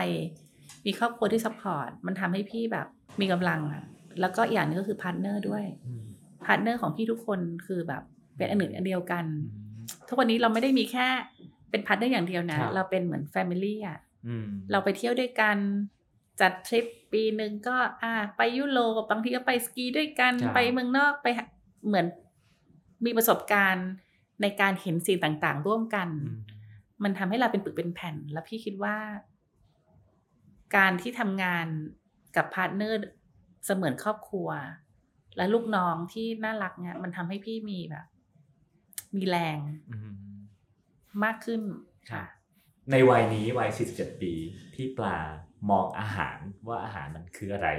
มีครอบครัวที่ support มันทำให้พี่แบบมีกำลังอะแล้วก็อีกอย่างหนึงก็คือ partner ด้วยอืม partner ของพี่ทุกคนคือแบบเป็นอันหนึ่งอันเดียวกันอืมทุกวันนี้เราไม่ได้มีแค่ เป็น partner อย่างเดียวนะครับเราเป็นเหมือน family อะอืมเราไปเที่ยวด้วยกัน จัดทริปปีหนึ่งก็ อ่า ไปยุโรปบางทีก็ไปสกีด้วยกันครับไปเมืองนอกไปหาเหมือนมีประสบการณ์ในการเห็นสิ่งต่างๆ ร่วมกันอืมมันทำให้เราเป็นปึกเป็นแผ่น แล้วพี่คิดว่า การที่ทำงานกับ partner เสมือนครอบครัว และลูกน้องที่น่ารักเนี่ยมันทำให้พี่มีแบบ มีแรงอื มมากขึ้นค่ะ ในวัยนี้วัย 47 ปีพี่ปลามองอาหารว่าอาหารมันคืออะไร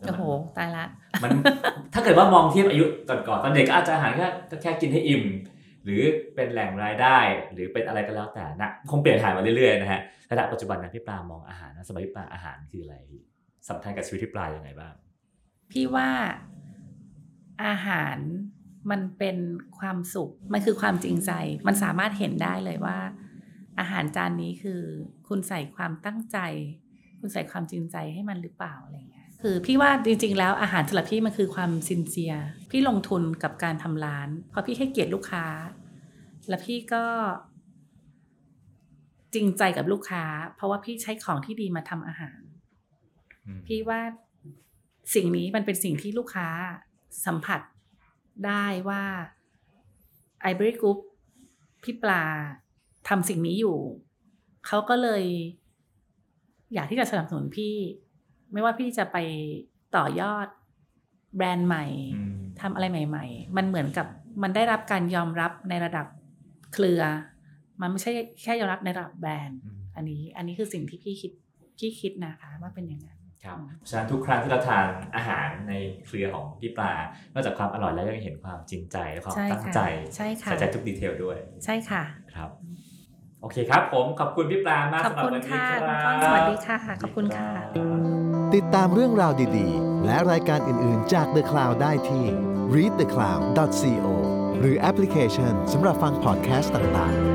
แล้วโอ้มันโหตายละมันถ้าเกิดว่ามองเทียบอายุก่อนๆตอนเด็กก็อาจจะอาหารแค่ก็แค่กินให้อิ่ม หรือเป็นแหล่งรายได้ หรือเป็นอะไรก็แล้วแต่นะคงเปลี่ยนถ่ายมาเรื่อยๆนะฮะระดับปัจจุบันนะพี่ปลามองอาหารนะสมัยพี่ปลาอาหารคืออะไรสำคัญกับชีวิตพี่ปลายังไงบ้าง พี่ว่าอาหาร มันเป็นความสุข มันคือความจริงใจ มันสามารถเห็นได้เลยว่า อาหารจานนี้คือ คุณใส่ความตั้งใจ คุณใส่ความจริงใจให้มันหรือเปล่าอะไรเงี้ย คือพี่ว่าจริง ๆ แล้วอาหารสำหรับพี่มันคือความซินเซีย พี่ลงทุนกับการทำร้าน เพราะพี่ให้เกียรติลูกค้า แล้วพี่ก็จริงใจกับลูกค้า เพราะว่าพี่ใช้ของที่ดีมาทำอาหาร พี่ว่าสิ่งนี้มันเป็นสิ่งที่ลูกค้าสัมผัส ได้ว่า Ivory Group พี่ปลาทำสิ่งนี้อยู่ เขาก็เลย อยากที่จะสนับสนุนพี่ ไม่ว่าพี่จะไปต่อยอดแบรนด์ใหม่อืมทำอะไรใหม่ ๆ มันเหมือนกับมันได้รับการยอมรับในระดับเครือ มันไม่ใช่แค่ยอมรับในระดับแบรนด์อืมอันนี้ อันนี้คือสิ่งที่พี่คิดพี่คิดนะคะว่าเป็นอย่างนั้น ครับอืมฉะนั้นทุกครั้งที่เราทานอาหารในเครือของพี่ปลานอกจากความอร่อยแล้วยังเห็นความจริงใจและความใช่ตั้งค่ะใจใช่ค่ะใส่ใจทุกดีเทลด้วย ใช่ค่ะครับ โอเคครับ ผมขอบคุณพี่ปลามากขอบสำหรับคุณวันนี้ค่ะคคุณรับก้องสวัสดีค่ะขอบคุณค่ะ ติดตามเรื่องราวดีๆ และรายการอื่นๆจาก The Cloud ได้ที่ readthecloud.co หรือแอปพลิเคชันสำหรับฟังพอดแคสต์ต่างๆ